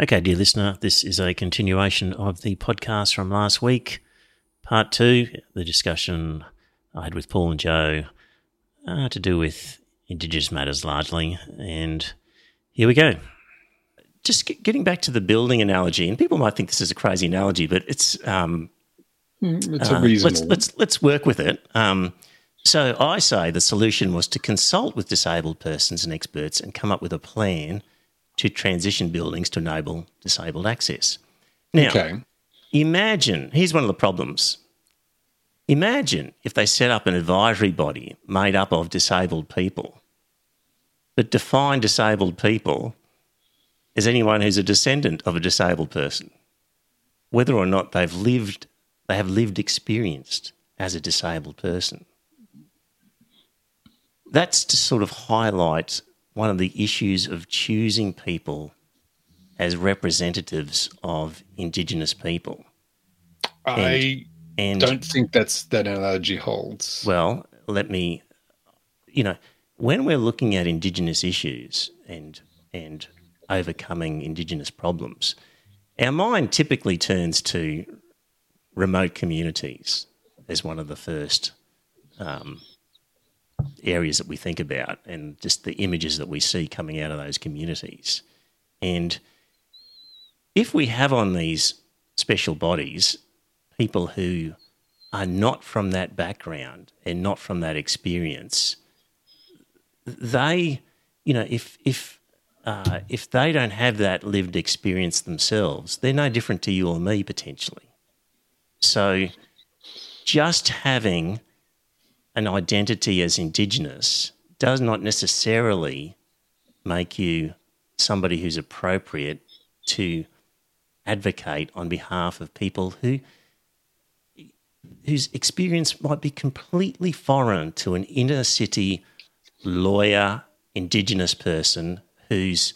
Okay, dear listener, this is a continuation of the podcast from last week, part two, the discussion I had with Paul and Joe uh, to do with Indigenous matters largely. And here we go. Just get, getting back to the building analogy, and people might think this is a crazy analogy, but it's um, it's a reasonable. Uh, let's let's let's work with it. Um, so I say the solution was to consult with disabled persons and experts and come up with a plan to transition buildings to enable disabled access. Now, okay. imagine here's one of the problems. Imagine if they set up an advisory body made up of disabled people, but define disabled people as anyone who's a descendant of a disabled person, whether or not they've lived, they have lived experienced as a disabled person. That's to sort of highlight one of the issues of choosing people as representatives of Indigenous people. I And don't think that's that analogy holds. well, let me, you know, when we're looking at Indigenous issues and and overcoming Indigenous problems, our mind typically turns to remote communities as one of the first um, areas that we think about, and just the images that we see coming out of those communities. And if we have on these special bodies people who are not from that background and not from that experience, they, you know, if if uh, if they don't have that lived experience themselves, they're no different to you or me potentially. So, just having an identity as Indigenous does not necessarily make you somebody who's appropriate to advocate on behalf of people who whose experience might be completely foreign to an inner city lawyer, indigenous person whose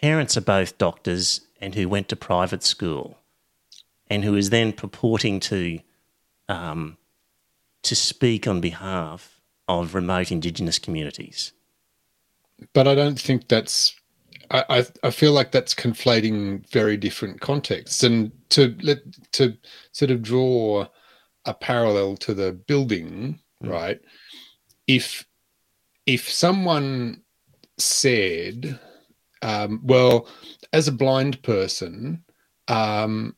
parents are both doctors and who went to private school and who is then purporting to um, to speak on behalf of remote indigenous communities. but I don't think that's. I, I feel like that's conflating very different contexts, and to let to sort of draw a parallel to the building, Mm. right? If if someone said, um, "Well, as a blind person, um,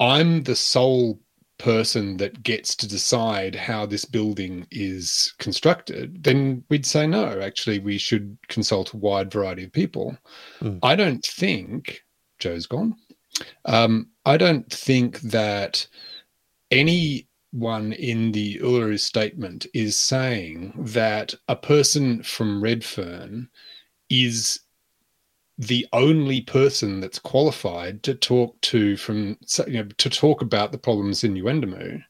I'm the sole person that gets to decide how this building is constructed, then we'd say no. Actually, we should consult a wide variety of people. Mm. I don't think Joe's gone. Um, I don't think that anyone in the Uluru statement is saying that a person from Redfern is the only person that's qualified to talk to from you know to talk about the problems in Yuendumu.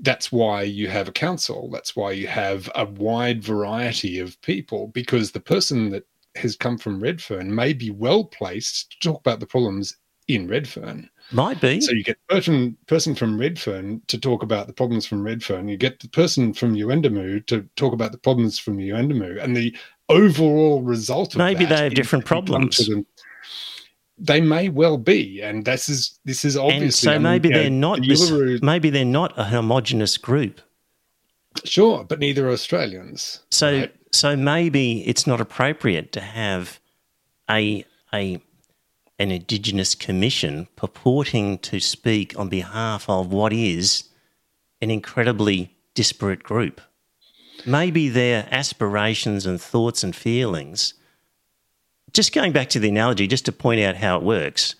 That's why you have a council. That's why you have a wide variety of people because the person that has come from Redfern may be well placed to talk about the problems in Redfern. Might be. So you get person person from Redfern to talk about the problems from Redfern. You get the person from Yuendumu to talk about the problems from Yuendumu, and the overall result of Maybe they have different that you come problems. They may well be, and this is this is obviously. and so I mean, maybe you know, they're not the Uluru- maybe they're not a homogenous group. sure, but neither are Australians. So right? so maybe it's not appropriate to have a a an indigenous commission purporting to speak on behalf of what is an incredibly disparate group. Maybe their aspirations and thoughts and feelings. Just going back to the analogy, just to point out how it works,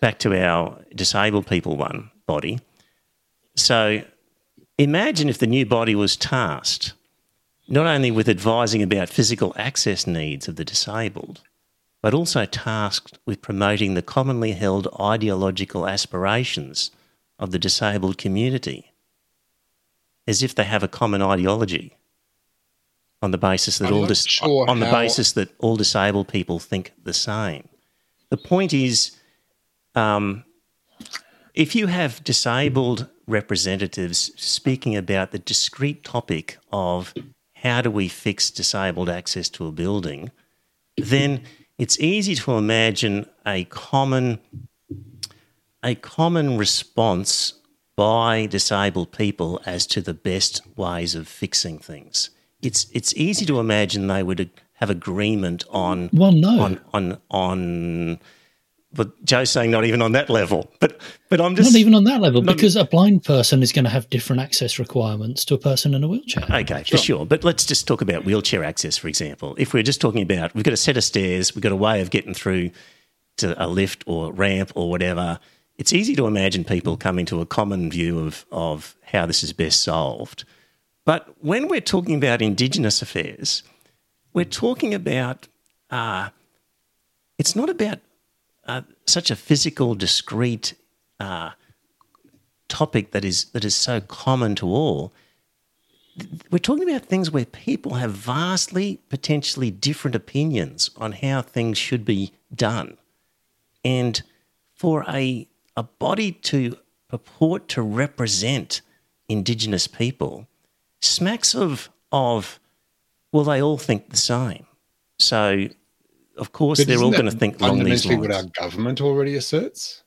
back to our disabled people one body. So imagine if the new body was tasked not only with advising about physical access needs of the disabled, but also tasked with promoting the commonly held ideological aspirations of the disabled community, as if they have a common ideology on the basis that I'm all dis- sure on the basis that all disabled people think the same. The point is, um, if you have disabled representatives speaking about the discrete topic of how do we fix disabled access to a building, then it's easy to imagine a common a common response by disabled people as to the best ways of fixing things. It's it's easy to imagine they would have agreement on well, no. on on on but Joe's saying not even on that level. But but I'm just not even on that level not, because a blind person is going to have different access requirements to a person in a wheelchair. Okay, sure. for sure. But let's just talk about wheelchair access, for example. If we're just talking about we've got a set of stairs, we've got a way of getting through to a lift or ramp or whatever. It's easy to imagine people coming to a common view of of how this is best solved. But when we're talking about Indigenous affairs, we're talking about uh, it's not about uh, such a physical, discrete uh, topic that is that is so common to all. We're talking about things where people have vastly, potentially different opinions on how things should be done, and for a a body to purport to represent Indigenous people smacks of of well, they all think the same. So of course, but they're all going to think along these lines. what our government already asserts?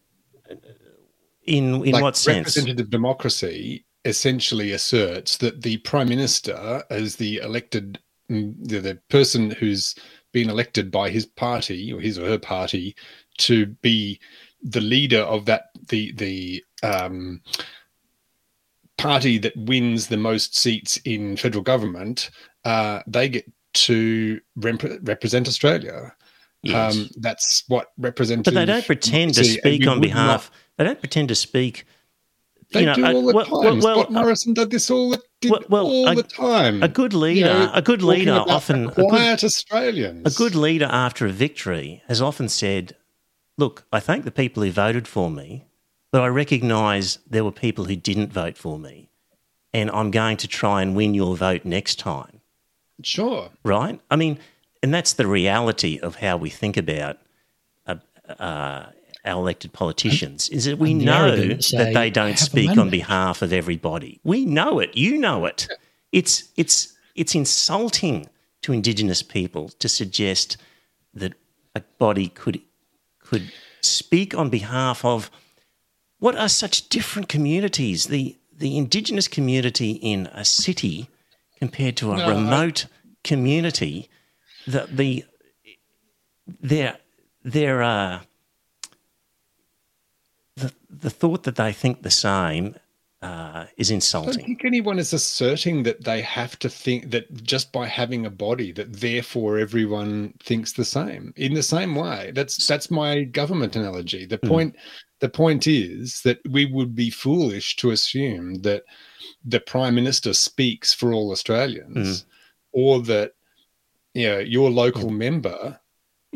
In in like what sense? Representative democracy essentially asserts that the prime minister, as the elected, mm, the, the person who's been elected by his party or his or her party to be the leader of that the the um, party that wins the most seats in federal government, uh, they get to rep- represent Australia. Yes. Um, that's what representative. But they don't pretend to speak on behalf. Not, they don't pretend to speak. They you know, do all the well, time. Well, Scott Morrison did this all, did well, all a, the time. A good leader, you know, a good leader, often quiet a good, Australians. A good leader after a victory has often said, "Look, I thank the people who voted for me, but I recognise there were people who didn't vote for me, and I'm going to try and win your vote next time." Sure. Right? I mean, and that's the reality of how we think about uh, uh, our elected politicians is that we know that they don't speak on behalf of everybody. We know it. You know it. It's it's it's insulting to Indigenous people to suggest that a body could could speak on behalf of what are such different communities. The the Indigenous community in a city compared to a no, remote I... community, the the their their uh, the the thought that they think the same uh, is insulting. I don't think anyone is asserting that they have to think that just by having a body that therefore everyone thinks the same in the same way. That's that's my government analogy. The mm. point the point is that we would be foolish to assume that the prime minister speaks for all Australians, mm. or that you know your local mm. member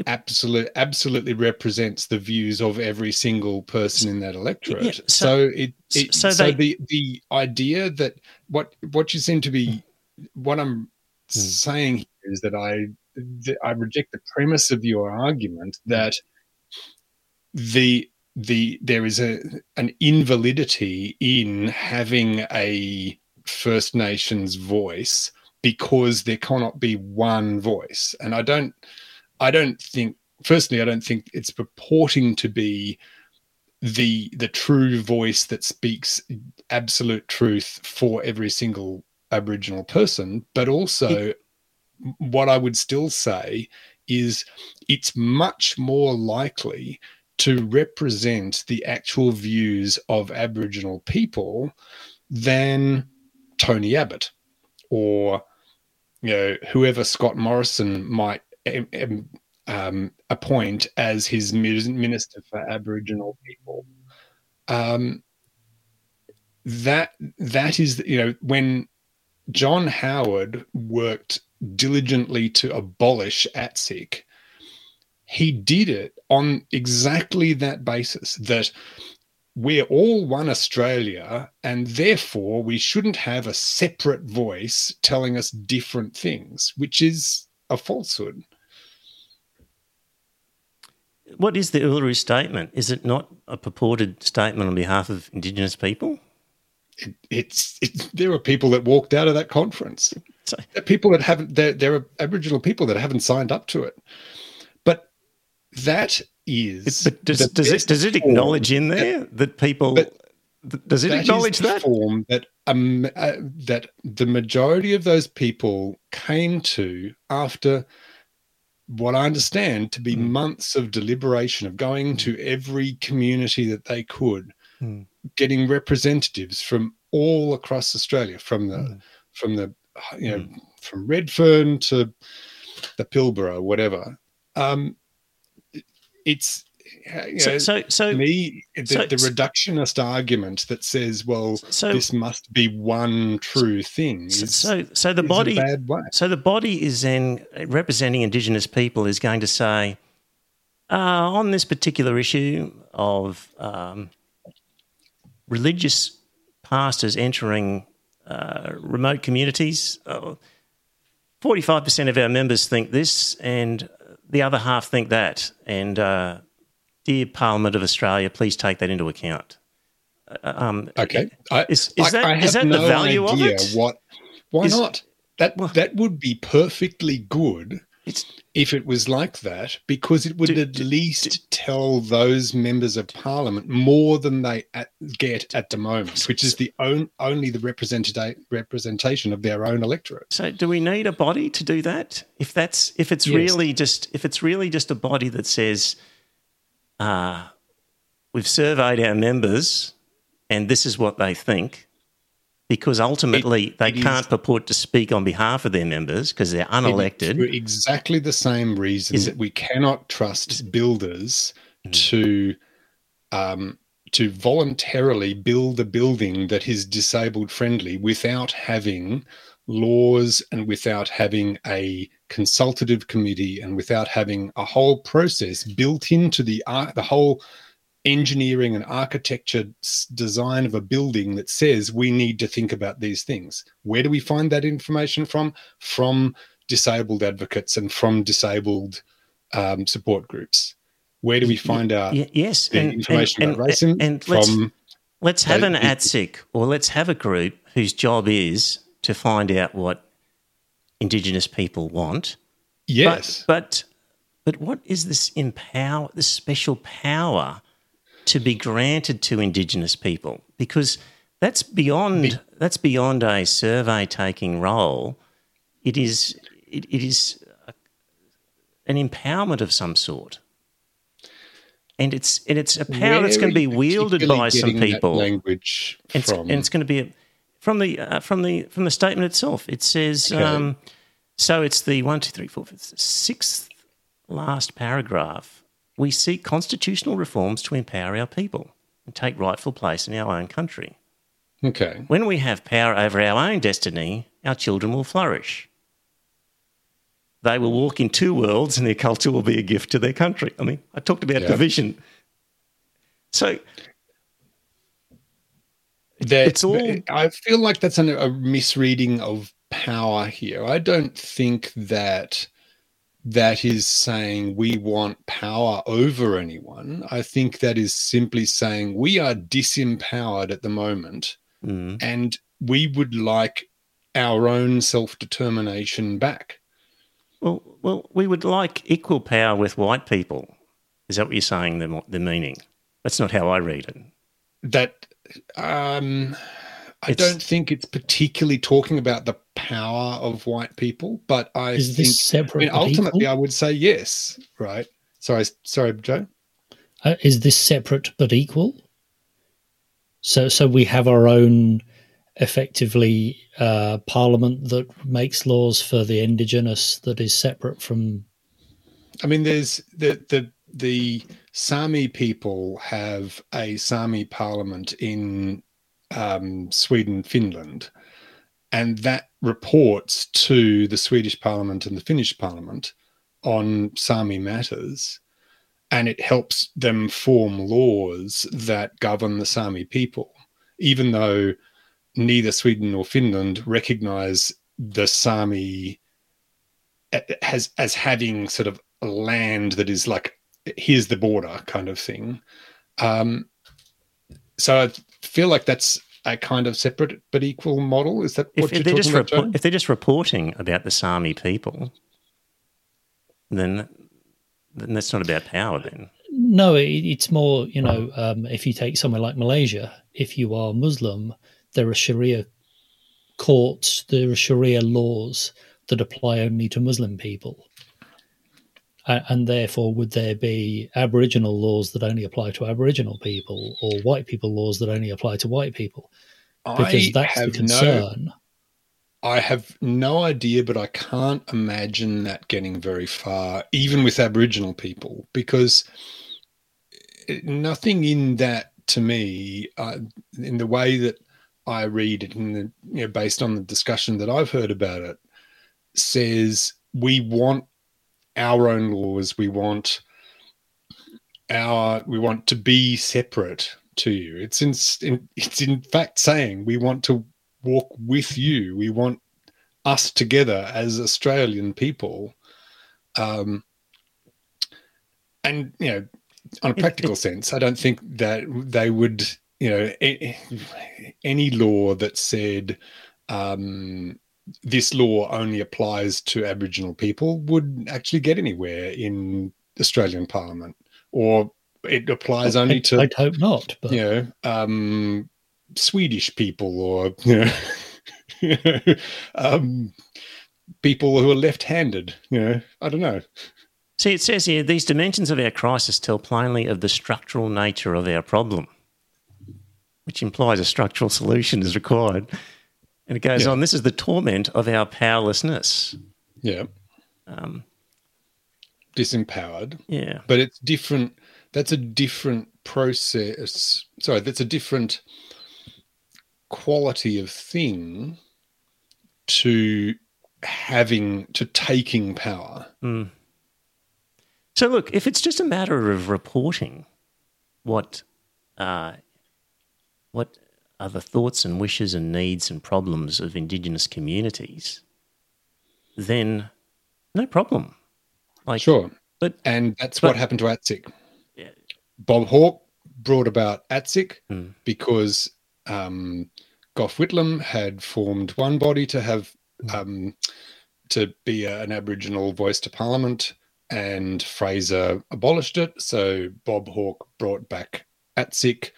absolutely absolutely represents the views of every single person in that electorate. Yeah, so, so, it, it so, so they, the the idea that what what you seem to be what I'm saying is that I I reject the premise of your argument that the the there is a an invalidity in having a First Nations voice because there cannot be one voice. And I don't I don't think firstly I don't think it's purporting to be the the true voice that speaks absolute truth for every single Aboriginal person, but also what I would still say is it's much more likely to represent the actual views of Aboriginal people than Tony Abbott or you know whoever Scott Morrison might um, appoint as his minister for Aboriginal people. Um, that that is you know when John Howard worked diligently to abolish ATSIC he did it on exactly that basis that we're all one Australia, and therefore we shouldn't have a separate voice telling us different things, which is a falsehood. What is the Uluru Statement? Is it not a purported statement on behalf of Indigenous people? It, it's it, there are people that walked out of that conference. There are people that haven't. There, there are Aboriginal people that haven't signed up to it that is. But does, does it does it acknowledge in there that people? But does it that acknowledge the that? form that um, uh, that the majority of those people came to after what I understand to be Mm. months of deliberation of going to every community that they could, Mm. getting representatives from all across Australia, from the Mm. from the you know from Redfern to the Pilbara, whatever. Um, it's you So know, so so to me, the, so- the reductionist argument that says, "Well, so this must be one true thing," so, is, so so the is body bad. So the body is then representing Indigenous people is going to say, uh, on this particular issue of um, religious pastors entering uh, remote communities, uh, forty-five percent of our members think this, and the other half think that. And uh, dear Parliament of Australia, please take that into account. Uh, Um, Okay, I, Is- is I- that- I is have that the no value of idea it? What? Why Is- not? That Well- that would be perfectly good if it was like that, because it would Do- at do- least tell those members of parliament more than they at, get at the moment, which is the own, only the representation of their own electorate. So do we need a body to do that? If that's if it's Yes. really just if it's really just a body that says, uh, we've surveyed our members and this is what they think, because ultimately they it is- can't purport to speak on behalf of their members because they're unelected. For exactly the same reason Is- that we cannot trust builders Mm. to um, to voluntarily build a building that is disabled friendly without having laws and without having a consultative committee and without having a whole process built into the ar- the whole engineering and architecture design of a building that says we need to think about these things. Where do we find that information from? From disabled advocates and from disabled um, support groups. Where do we find our Y- yes, and, information and, about racism? and, and let's, from let's have an. ATSIC or let's have a group whose job is to find out what Indigenous people want. yes, But, but but what is this empower this special power to be granted to Indigenous people? Because that's beyond that's beyond a survey taking role. It is it, it is a, an empowerment of some sort. And it's and it's a power that's going to be wielded by some people. language And it's, from and it's going to be a, from the uh, from the from the statement itself. It says Okay. um, so. It's the one, two, three, four, fifth, sixth last paragraph. We seek constitutional reforms to empower our people and take rightful place in our own country. okay. When we have power over our own destiny, our children will flourish. They will walk in two worlds, and their culture will be a gift to their country. I mean, I talked about Yeah. division. So That, It's all- I feel like that's an, a misreading of power here. I don't think that that is saying we want power over anyone. I think that is simply saying we are disempowered at the moment mm, and we would like our own self determination back. Well, well, we would like equal power with white people. Is that what you're saying? The, the meaning? That's not how I read it. That um, I It's- don't think it's particularly talking about the power of white people, but I Is think this I separate? mean, ultimately? I would say yes. Right? Sorry, sorry, Joe. Uh, is this separate but equal? So, so we have our own, effectively, uh, parliament that makes laws for the indigenous that is separate from. I mean, there's the the the Sami people have a Sami parliament in um, Sweden, Finland, and that reports to the Swedish parliament and the Finnish parliament on Sami matters, and it helps them form laws that govern the Sami people, even though neither Sweden nor Finland recognize the Sami as as having sort of land that is like here's the border kind of thing. Um, so I feel like that's a kind of separate but equal model. Is that If, what if you're they're talking just about? report, Joe? if they're just reporting about the Sami people, then then that's not about power. Then no, it, it's more you know um, if you take somewhere like Malaysia, if you are Muslim, there are Sharia courts, there are Sharia laws that apply only to Muslim people. And therefore, would there be Aboriginal laws that only apply to Aboriginal people, or white people laws that only apply to white people? Because I that's the concern. No, I have no idea, but I can't imagine that getting very far, even with Aboriginal people, because nothing in that to me, uh, in the way that I read it, and you know, based on the discussion that I've heard about it, says we want our own laws. We want our we want to be separate to you. It's in, it's in fact saying we want to walk with you. We want us together as Australian people. Um, and you know, on a practical sense, I don't think that they would, you know, any law that said um, this law only applies to Aboriginal people would actually get anywhere in Australian Parliament, or it applies only I, to. I'd hope not. But. You know, um, Swedish people, or you know, um, people who are left-handed. You know, I don't know. See, it says here these dimensions of our crisis tell plainly of the structural nature of our problem, which implies a structural solution is required. And it goes yeah. on this is the torment of our powerlessness. Yeah. Um, Disempowered. Yeah. But it's different. That's a different process. Sorry, that's a different quality of thing to having, to taking power. Mm. So, look, if it's just a matter of reporting what uh, what are the thoughts and wishes and needs and problems of Indigenous communities, then no problem. Like, sure, but and that's but, what happened to ATSIC. Yeah. Bob Hawke brought about ATSIC mm. because um, Gough Whitlam had formed one body to have hmm. um, to be a, an Aboriginal voice to Parliament and Fraser abolished it. So Bob Hawke brought back ATSIC,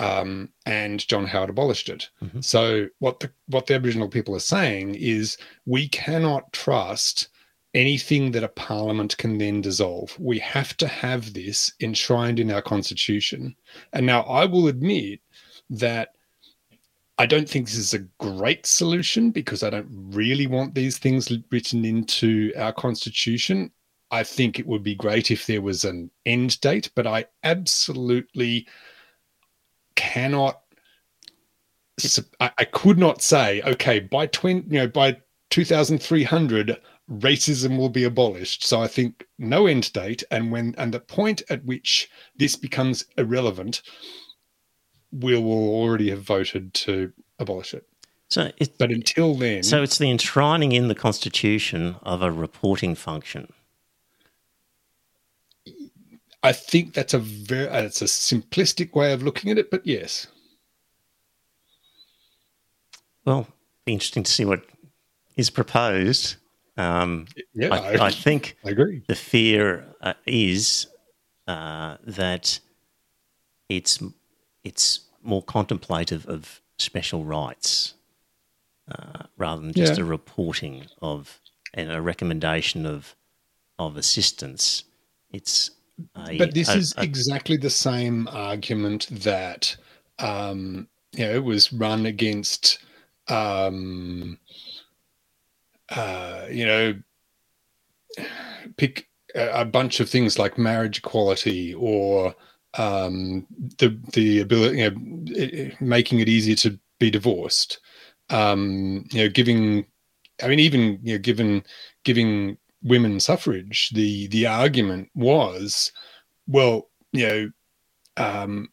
um, and John Howard abolished it. Mm-hmm. So what the what the Aboriginal people are saying is we cannot trust anything that a parliament can then dissolve. We have to have this enshrined in our constitution. And now I will admit that I don't think this is a great solution because I don't really want these things written into our constitution. I think it would be great if there was an end date, but I absolutely cannot. I, I could not say, okay, by twenty, you know, by two thousand three hundred, racism will be abolished. So I think no end date, and when and the point at which this becomes irrelevant, we will already have voted to abolish it. So, it, but until then, so it's the enshrining in the constitution of a reporting function. I think that's a very uh, it's a simplistic way of looking at it, but yes. Well, be interesting to see what is proposed. Um, yeah, I, I, I, think I agree. The fear uh, is uh, that it's it's more contemplative of special rights uh, rather than just yeah. a reporting of and a recommendation of of assistance. It's but this is exactly the same argument that um, you know was run against um, uh, you know pick a, a, bunch of things like marriage equality or um, the the ability you know, making it easier to be divorced. Um, you know giving I mean even you know given giving women suffrage, the the argument was, well, you know, um,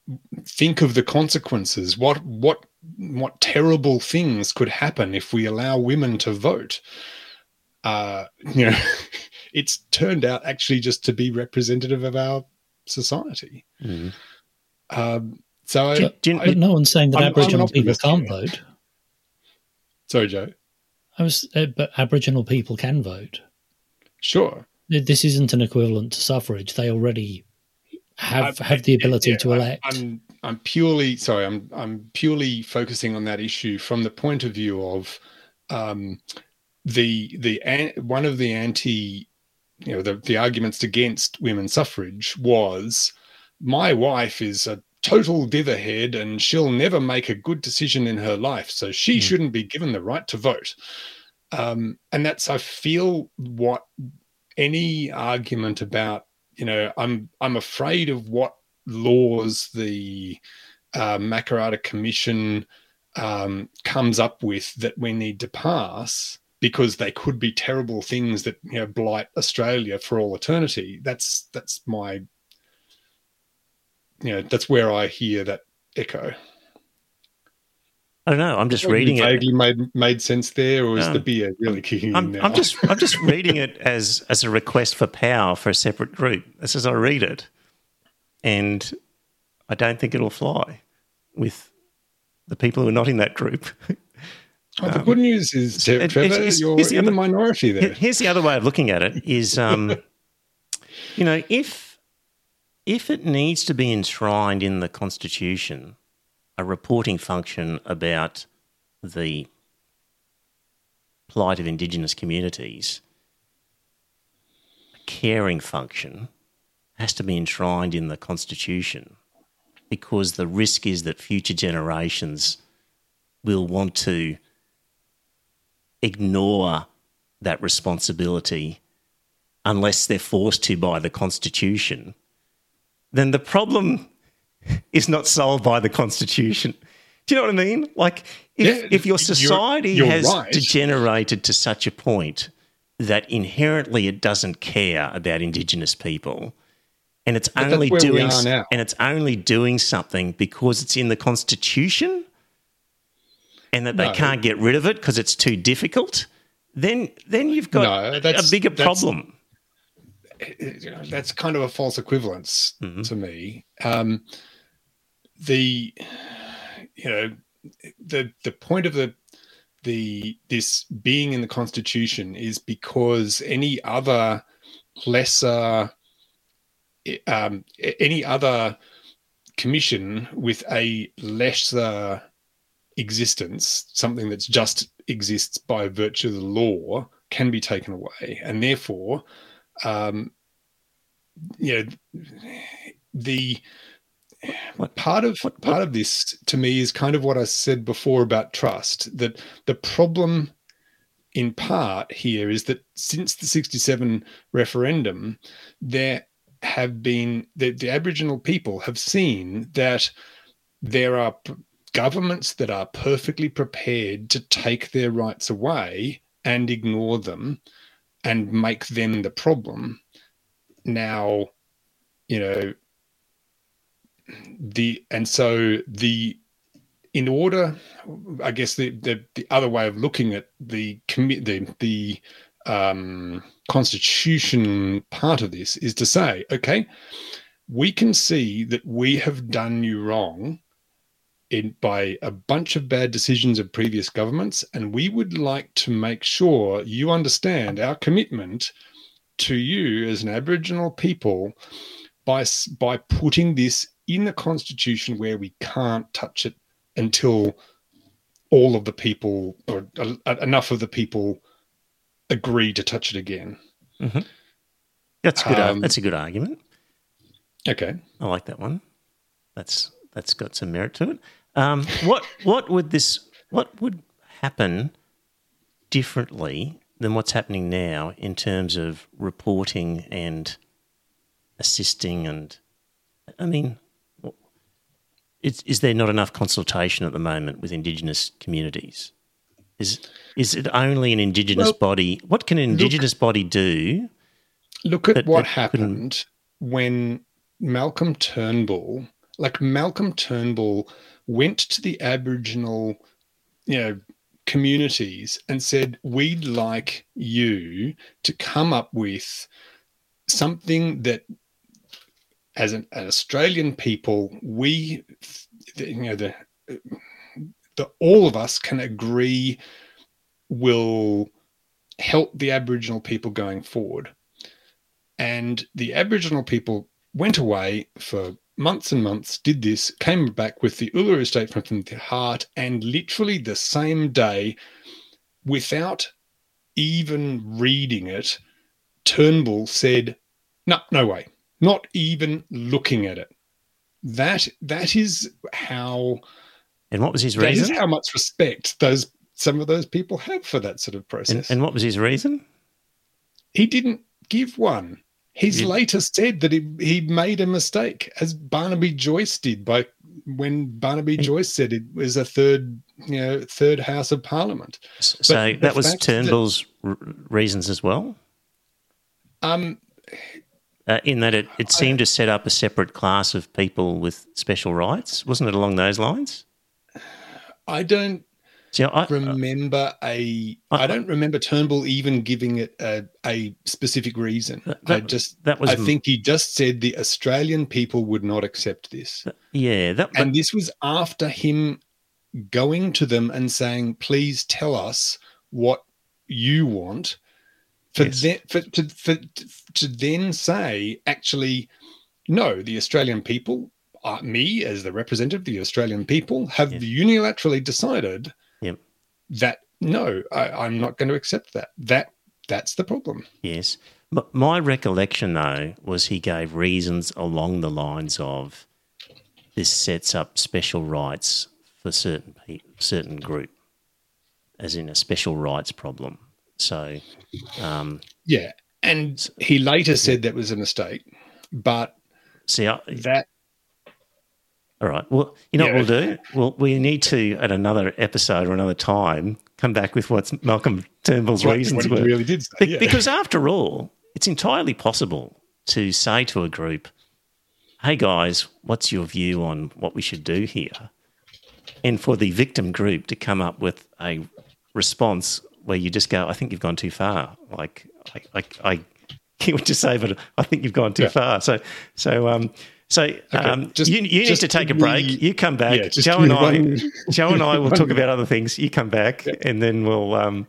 think of the consequences. What what what terrible things could happen if we allow women to vote? Uh, you know, it's turned out actually just to be representative of our society. Mm. Um, so, do, do, I, but no one's saying that I'm, Aboriginal I'm people can't vote. Sorry, Joe. I was, uh, but Aboriginal people can vote. Sure. this isn't an equivalent to suffrage. They already have have the ability yeah, to elect. I'm, I'm purely sorry. I'm I'm purely focusing on that issue from the point of view of um, the the one of the anti you know the, the arguments against women's suffrage was my wife is a total ditherhead and she'll never make a good decision in her life so she mm. shouldn't be given the right to vote um, and that's i feel what any argument about you know i'm i'm afraid of what laws the uh, commission um, comes up with that we need to pass because they could be terrible things that you know blight Australia for all eternity. That's that's my you know that's where I hear that echo. I don't know. I'm just reading vaguely it. Made made sense there, or is the beer really kicking I'm, in now? I'm just I'm just reading it as as a request for power for a separate group. This as I read it, and I don't think it'll fly with the people who are not in that group. Oh, the um, good news is, Trevor, it's, you're in the minority there. Here's the other way of looking at it: is um, you know, if if it needs to be enshrined in the constitution, a reporting function about the plight of Indigenous communities, a caring function, has to be enshrined in the constitution, because the risk is that future generations will want to ignore that responsibility unless they're forced to by the Constitution, then the problem is not solved by the Constitution. Do you know what I mean? Like, if, yeah, if your society you're, you're has right. degenerated to such a point that inherently it doesn't care about Indigenous people, and it's but only doing and it's only doing something because it's in the Constitution, and that they can't get rid of it because it's too difficult, then then you've got no, a bigger problem. That's kind of a false equivalence mm-hmm. to me. Um, the you know the the point of the the this being in the constitution is because any other lesser um, any other commission with a lesser existence, something that's just exists by virtue of the law, can be taken away, and therefore, um, you know, the what, part of what, part of this to me is kind of what I said before about trust. That the problem, in part, here is that since the '67 referendum, there have been the, the Aboriginal people have seen that there are governments that are perfectly prepared to take their rights away and ignore them and make them the problem. Now, you know, the and so the in order, I guess the the, the other way of looking at the commit the the um, constitution part of this is to say, okay, we can see that we have done you wrong in, by a bunch of bad decisions of previous governments, and we would like to make sure you understand our commitment to you as an Aboriginal people by by putting this in the constitution where we can't touch it until all of the people or uh, enough of the people agree to touch it again. Mm-hmm. That's good. Um, that's a good argument. Okay, I like that one. That's that's got some merit to it. Um, what what would this what would happen differently than what's happening now in terms of reporting and assisting and I mean is, is there not enough consultation at the moment with Indigenous communities? Is is it only an Indigenous well, body? What can an Indigenous look, body do? Look at that, what that happened when Malcolm Turnbull, like Malcolm Turnbull, went to the Aboriginal, you know, communities and said, "We'd like you to come up with something that." As an, an Australian people, we, you know, the, the all of us can agree will help the Aboriginal people going forward. And the Aboriginal people went away for months and months, did this, came back with the Uluru Statement from the Heart, and literally the same day, without even reading it, Turnbull said, "No, no way, not even looking at it." That that is how. And what was his reason? That is how much respect those some of those people have for that sort of process. and what was his reason? he didn't give one. He's later said that he, he made a mistake, as Barnaby Joyce did by when Barnaby He- Joyce said it was a third, you know, third House of Parliament. So the that was fact that- Turnbull's reasons as well, Um, uh, in that it, it seemed to set up a separate class of people with special rights. Wasn't it along those lines? I don't See, I, remember a. I- I don't remember Turnbull even giving it a, a specific reason. That- I just, that was I think he just said the Australian people would not accept this. yeah, that, And this was after him going to them and saying, please tell us what you want. For, Yes. then, for, to, for to then say, actually, no, the Australian people, uh, me as the representative of the Australian people, have unilaterally decided Yep. that no, I, I'm not going to accept that. That that's the problem. Yes. My recollection, though, was he gave reasons along the lines of this sets up special rights for certain pe- certain group, as in a special rights problem. So, um, Yeah, and he later said that was a mistake, but see, I, that all right. Well, you know Yeah. what we'll do? Well, we need to at another episode or another time come back with what's Malcolm Turnbull's what, reasons what were. really did say. Yeah. Because after all, it's entirely possible to say to a group, hey guys, what's your view on what we should do here? And for the victim group to come up with a response where you just go, I think you've gone too far. Like, I, I, I you would just say, but I think you've gone too Yeah. far. So, so, um, so um, just- you, you need to take a break. me- you come back. Yeah, Joe and I, Joe and I will talk about other things. You come back, and then we'll. Um,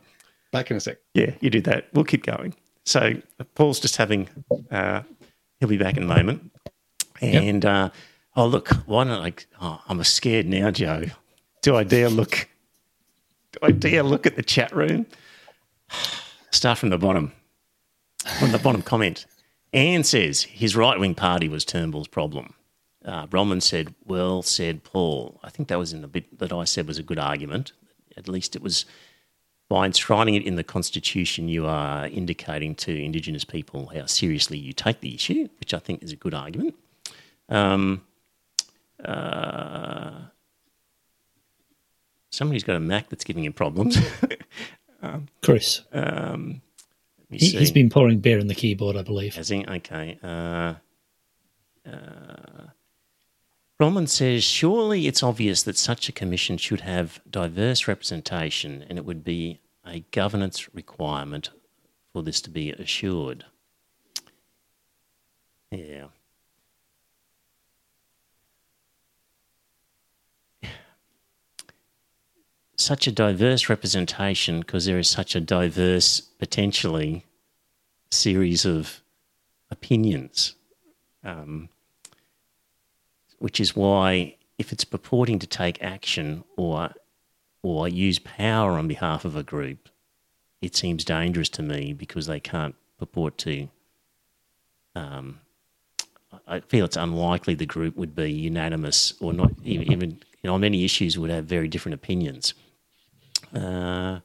back in a sec. yeah, you do that. We'll keep going. So Paul's just having. Uh, he'll be back in a moment. And uh, oh look, why don't I? Oh, I'm scared now, Joe. Do I dare look? Do I look at the chat room? Start from the bottom. From the bottom comment. Anne says his right wing party was Turnbull's problem. Uh, Bronwyn said, "Well said, Paul." I think that was in the bit that I said was a good argument. At least it was by enshrining it in the Constitution, you are indicating to Indigenous people how seriously you take the issue, which I think is a good argument. Um, uh, somebody's got a Mac that's giving him problems. Chris. um, he, he's been pouring beer in the keyboard, I believe. Has he? Okay. Uh, uh, Bronwyn says, surely it's obvious that such a commission should have diverse representation and it would be a governance requirement for this to be assured. Yeah. Such a diverse representation because there is such a diverse, potentially, series of opinions, um, which is why if it's purporting to take action or or use power on behalf of a group, it seems dangerous to me because they can't purport to. Um, I feel it's unlikely the group would be unanimous or not even, even you know, on many issues would have very different opinions. Uh,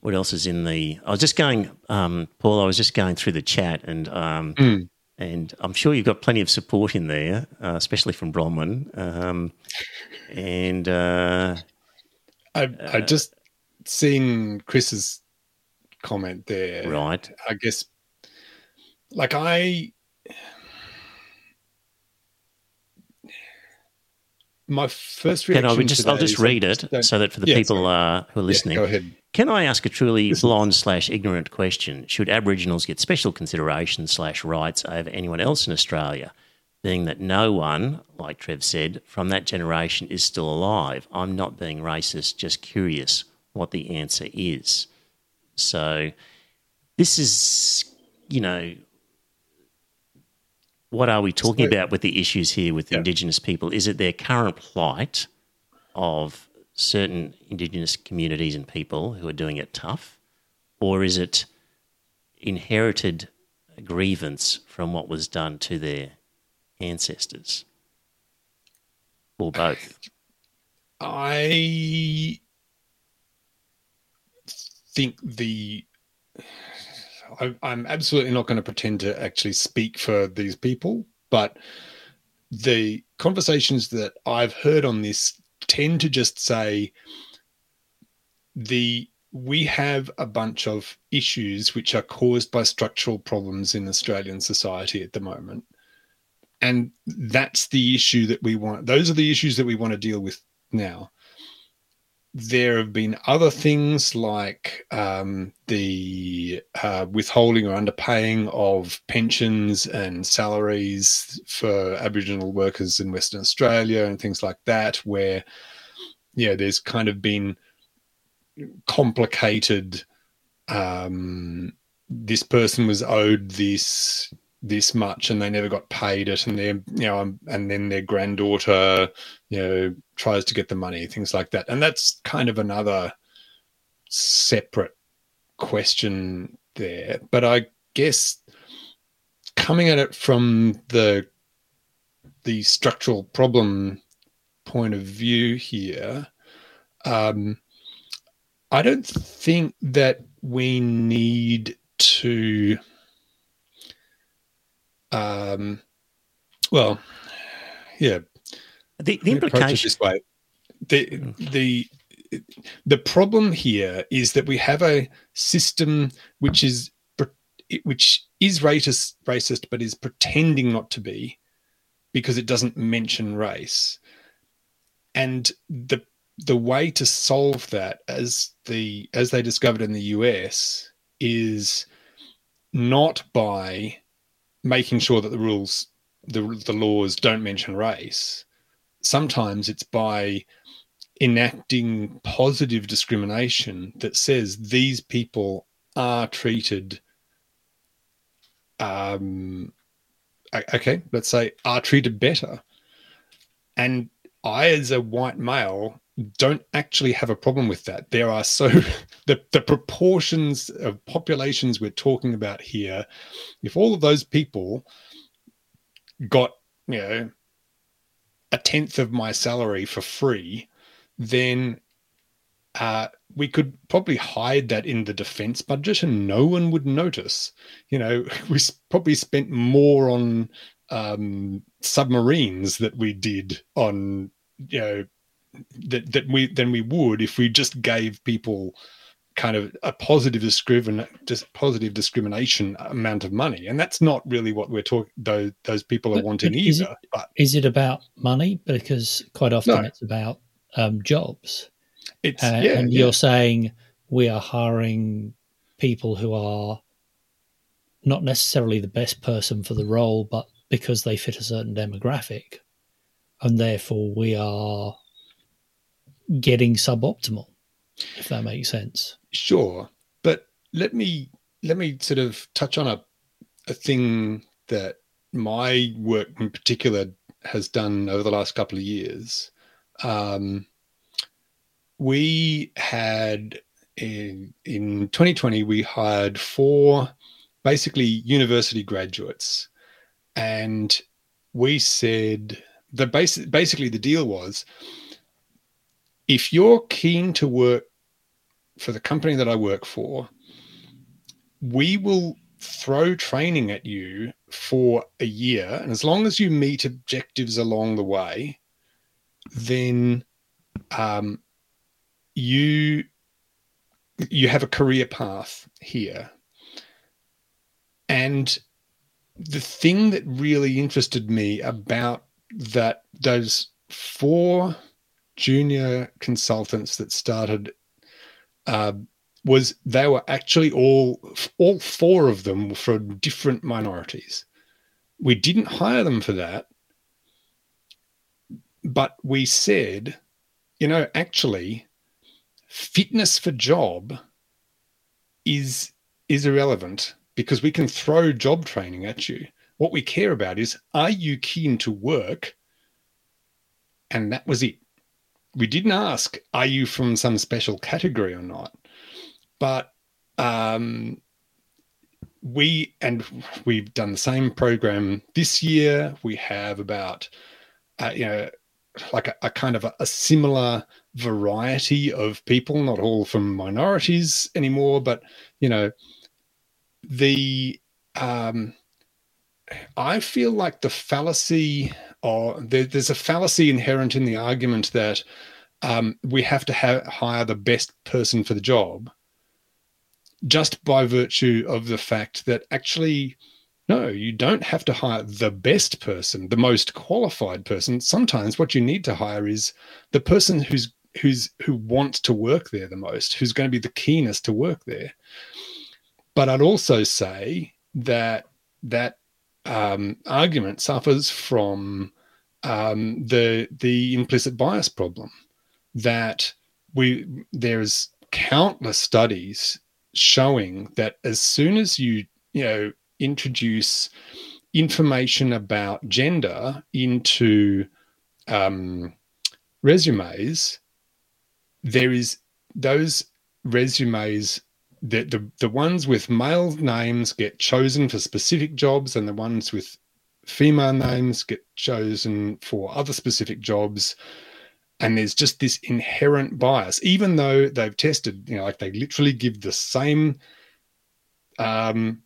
what else is in the? I was just going, um, Paul. I was just going through the chat, and um, Mm. and I'm sure you've got plenty of support in there, uh, especially from Bronwyn. Um, and uh, I, I just seen Chris's comment there. right, I guess, like I, my first can reaction. I just? I'll just read it don't- so that for the Yeah, people uh, who are Yeah, listening, go ahead. Can I ask a truly blonde slash ignorant question? Should Aboriginals get special consideration slash rights over anyone else in Australia? Being that no one, like Trev said, from that generation is still alive. I'm not being racist, just curious what the answer is. So this is, you know, what are we talking about with the issues here with Yeah. Indigenous people? Is it their current plight of certain Indigenous communities and people who are doing it tough, or is it inherited grievance from what was done to their ancestors, or both? I think the I, I'm absolutely not going to pretend to actually speak for these people, but the conversations that I've heard on this tend to just say the we have a bunch of issues which are caused by structural problems in Australian society at the moment. And that's the issue that we want. Those are the issues that we want to deal with now. There have been other things like um, the uh, withholding or underpaying of pensions and salaries for Aboriginal workers in Western Australia and things like that, where, yeah, there's kind of been complicated. Um, this person was owed this this much and they never got paid it and then you know um, and then their granddaughter you know tries to get the money things like that. And that's kind of another separate question there. But i guess coming at it from the the structural problem point of view here um i don't think that we need to um, well, yeah. The, the Let me approach it implication. this way: the the the problem here is that we have a system which is which is racist, racist, but is pretending not to be because it doesn't mention race. And the the way to solve that, as the as they discovered in the US, is not by making sure that the rules, the the laws don't mention race. Sometimes it's by enacting positive discrimination that says these people are treated um okay let's say are treated better and i as a white male don't actually have a problem with that there are so the, the proportions of populations we're talking about here if all of those people got you know a tenth of my salary for free then uh, we could probably hide that in the defense budget and no one would notice. You know, we probably spent more on um, submarines that we did on, you know, that, that we than we would if we just gave people kind of a positive discrimin just positive discrimination amount of money and that's not really what we're talking those those people are But- wanting but is it- either but Is it about money? Because quite often No. it's about um, jobs. it's Uh, yeah, and yeah. you're saying we are hiring people who are not necessarily the best person for the role, but because they fit a certain demographic. And therefore we are getting suboptimal, if that makes sense. Sure, but let me let me sort of touch on a a thing that my work in particular has done over the last couple of years. Um, we had in in 2020 we hired four basically university graduates, and we said the basic basically the deal was if you're keen to work for the company that I work for, we will throw training at you for a year. And as long as you meet objectives along the way, then um, you you have a career path here. And the thing that really interested me about that those four junior consultants that started uh, was they were actually all all four of them from different minorities. We didn't hire them for that, but we said, you know, actually, fitness for job is is irrelevant because we can throw job training at you. What we care about is are you keen to work? And that was it. We didn't ask, are you from some special category or not? But um, we and we've done the same program this year. We have about uh, you know like a, a kind of a, a, similar variety of people, not all from minorities anymore, but you know the um, I feel like the fallacy or there, there's a fallacy inherent in the argument that um, we have to ha- hire the best person for the job just by virtue of the fact that actually, no, you don't have to hire the best person, the most qualified person. Sometimes what you need to hire is the person who's who's who wants to work there the most, who's going to be the keenest to work there. But I'd also say that that um, argument suffers from um, the the implicit bias problem that we there's countless studies showing that as soon as you you know introduce information about gender into um, resumes, there is those resumes that the, the ones with male names get chosen for specific jobs and the ones with female names get chosen for other specific jobs. And there's just this inherent bias even though they've tested you know like they literally give the same um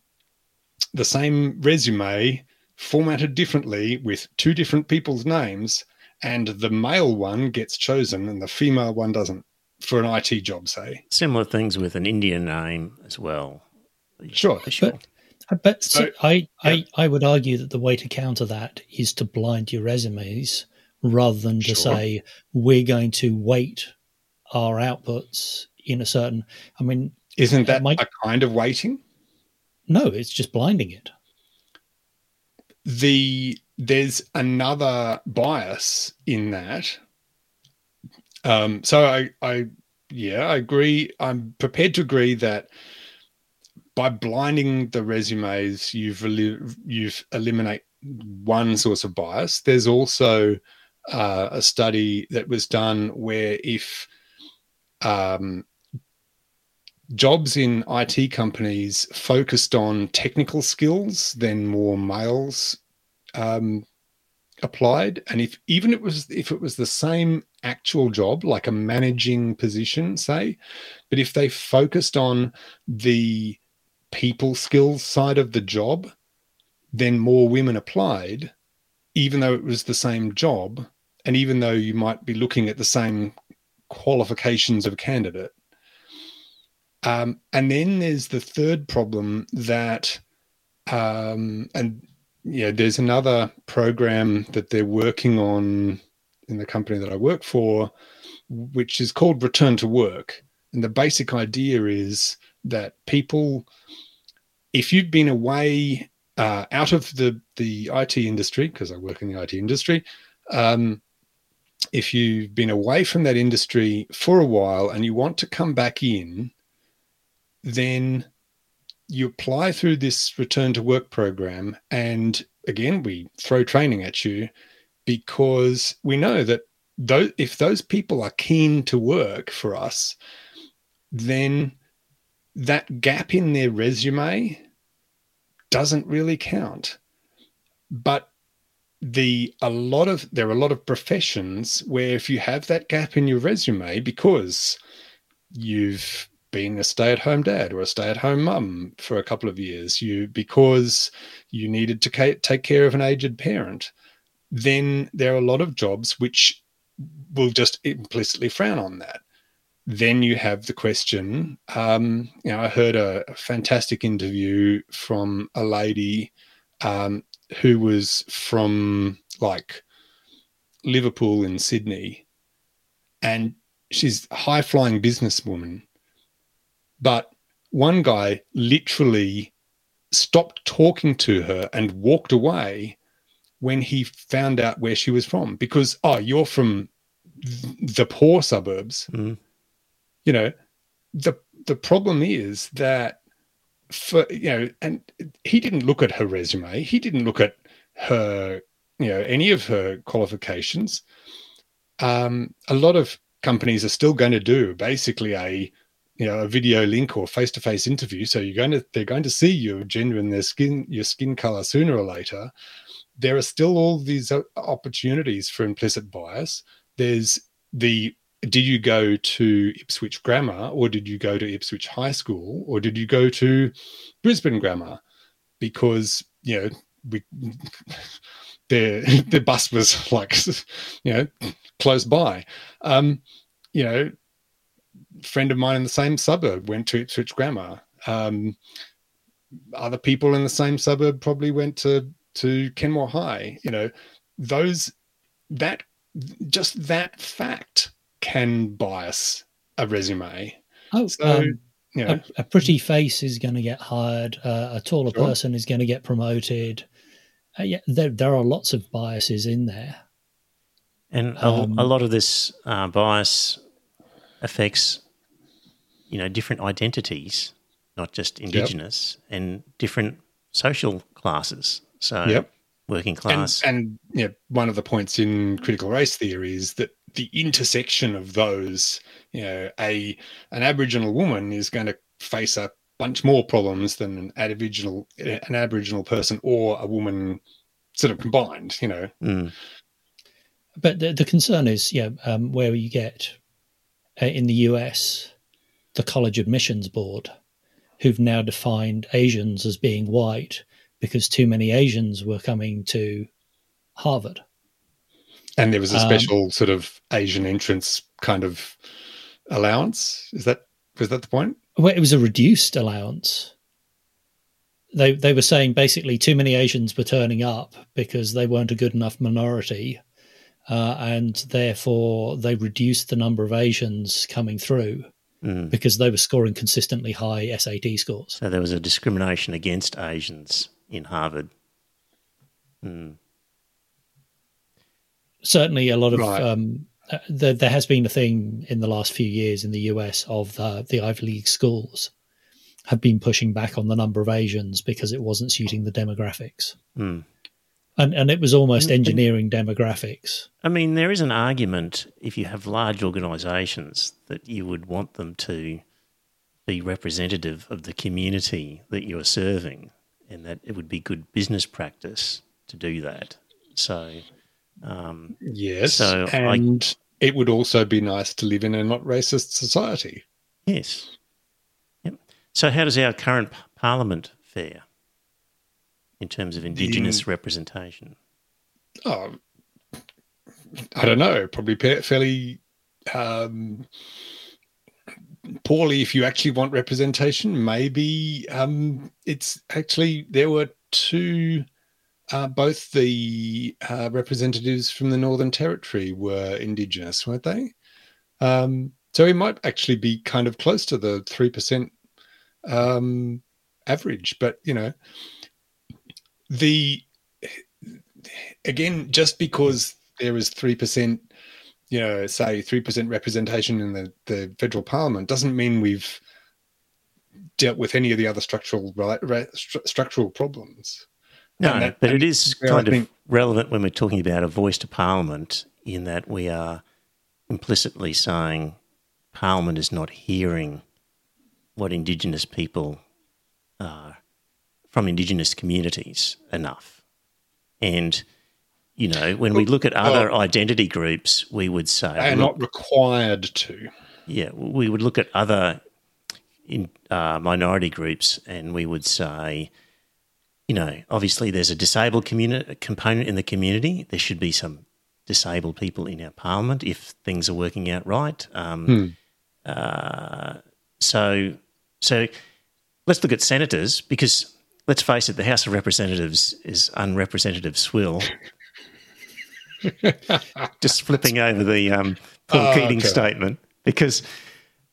the same resume formatted differently with two different people's names and the male one gets chosen and the female one doesn't for an IT job say similar things with an Indian name as well sure sure but, but so, I, yeah. I I would argue that the way to counter that is to blind your resumes rather than to say we're going to weight our outputs in a certain. I mean, isn't that a kind of weighting? No, it's just blinding it. The there's another bias in that. Um, so I, I, yeah, I agree. I'm prepared to agree that by blinding the resumes, you've you've eliminate one source of bias. There's also uh, a study that was done where if um, jobs in IT companies focused on technical skills, then more males um, applied. And if even it was if it was the same actual job, like a managing position, say, but if they focused on the people skills side of the job, then more women applied even though it was the same job, and even though you might be looking at the same qualifications of a candidate. Um, and then there's the third problem that, um, and yeah, there's another program that they're working on in the company that I work for, which is called Return to Work. And the basic idea is that people, if you've been away uh, out of the the IT industry because I work in the IT industry. Um, if you've been away from that industry for a while and you want to come back in, then you apply through this return to work program. And again, we throw training at you because we know that if those people are keen to work for us, then that gap in their resume doesn't really count. But the a lot of there are a lot of professions where if you have that gap in your resume because you've been a stay-at-home dad or a stay-at-home mum for a couple of years you because you needed to take care of an aged parent then there are a lot of jobs which will just implicitly frown on that then you have the question. Um, you know, I heard a, a, fantastic interview from a lady um, who was from like Liverpool in Sydney, and she's a high flying businesswoman. But one guy literally stopped talking to her and walked away when he found out where she was from because, oh, you're from the poor suburbs. Mm you know, the the problem is that for you know, and he didn't look at her resume. He didn't look at her, you know, any of her qualifications. Um, a lot of companies are still going to do basically a you know a video link or face to face interview. So you're going to they're going to see your gender and their skin your skin color sooner or later. There are still all these opportunities for implicit bias. There's the did you go to Ipswich Grammar or did you go to Ipswich High School or did you go to Brisbane Grammar? Because you know we their the bus was like you know close by. Um, you know, friend of mine in the same suburb went to Ipswich Grammar. Um, other people in the same suburb probably went to to Kenmore High. You know, those that just that fact can bias a resume. Oh, so, um, you know, a, a, pretty face is going to get hired. Uh, a taller sure. person is going to get promoted. Uh, yeah, there there are lots of biases in there, and a, um, a lot of this uh, bias affects, you know, different identities, not just Indigenous, yep. and different social classes. So, yep. working class, and, and yeah, one of the points in critical race theory is that the intersection of those, you know, a an Aboriginal woman is going to face a bunch more problems than an Aboriginal an Aboriginal person or a woman sort of combined, you know. Mm. But the, the concern is, yeah, um, where you get uh, in the US, the college admissions board, who've now defined Asians as being white because too many Asians were coming to Harvard. And there was a um, special um, sort of Asian entrance kind of allowance. Is that was that the point? Well, it was a reduced allowance. They they were saying basically too many Asians were turning up because they weren't a good enough minority, uh, and therefore they reduced the number of Asians coming through mm. because they were scoring consistently high SAT scores. So there was a discrimination against Asians in Harvard. Mm certainly a lot of right. um, uh, there, there, has been a thing in the last few years in the US of uh, the Ivy League schools have been pushing back on the number of Asians because it wasn't suiting the demographics. Mm. And, and it was almost engineering demographics. I mean, there is an argument if you have large organisations that you would want them to be representative of the community that you're serving, and that it would be good business practice to do that. So, um, yes, so and I, it would also be nice to live in a not racist society. Yes. Yep. So, how does our current parliament fare in terms of Indigenous the, representation? Oh, I don't know. Probably fairly um, poorly if you actually want representation. Maybe um, it's actually there were two uh, both the uh, representatives from the Northern Territory were Indigenous, weren't they? Um, so he might actually be kind of close to the 3% um, average. But, you know, the again, just because there is 3%, you know, say 3% representation in the, the federal parliament doesn't mean we've dealt with any of the other structural right, st- structural problems. No, that, but it is kind of relevant when we're talking about a voice to Parliament in that we are implicitly saying Parliament is not hearing what Indigenous people are from Indigenous communities enough. And, you know, when we look at other identity groups, we would say. They're not required to. Yeah, we would look at other in, uh, minority groups and we would say you know, obviously there's a disabled community component in the community. There should be some disabled people in our parliament if things are working out right. Um, hmm. uh, so, so let's look at senators because let's face it, the House of Representatives is unrepresentative swill. Just flipping over the um, Paul oh, Keating okay. statement because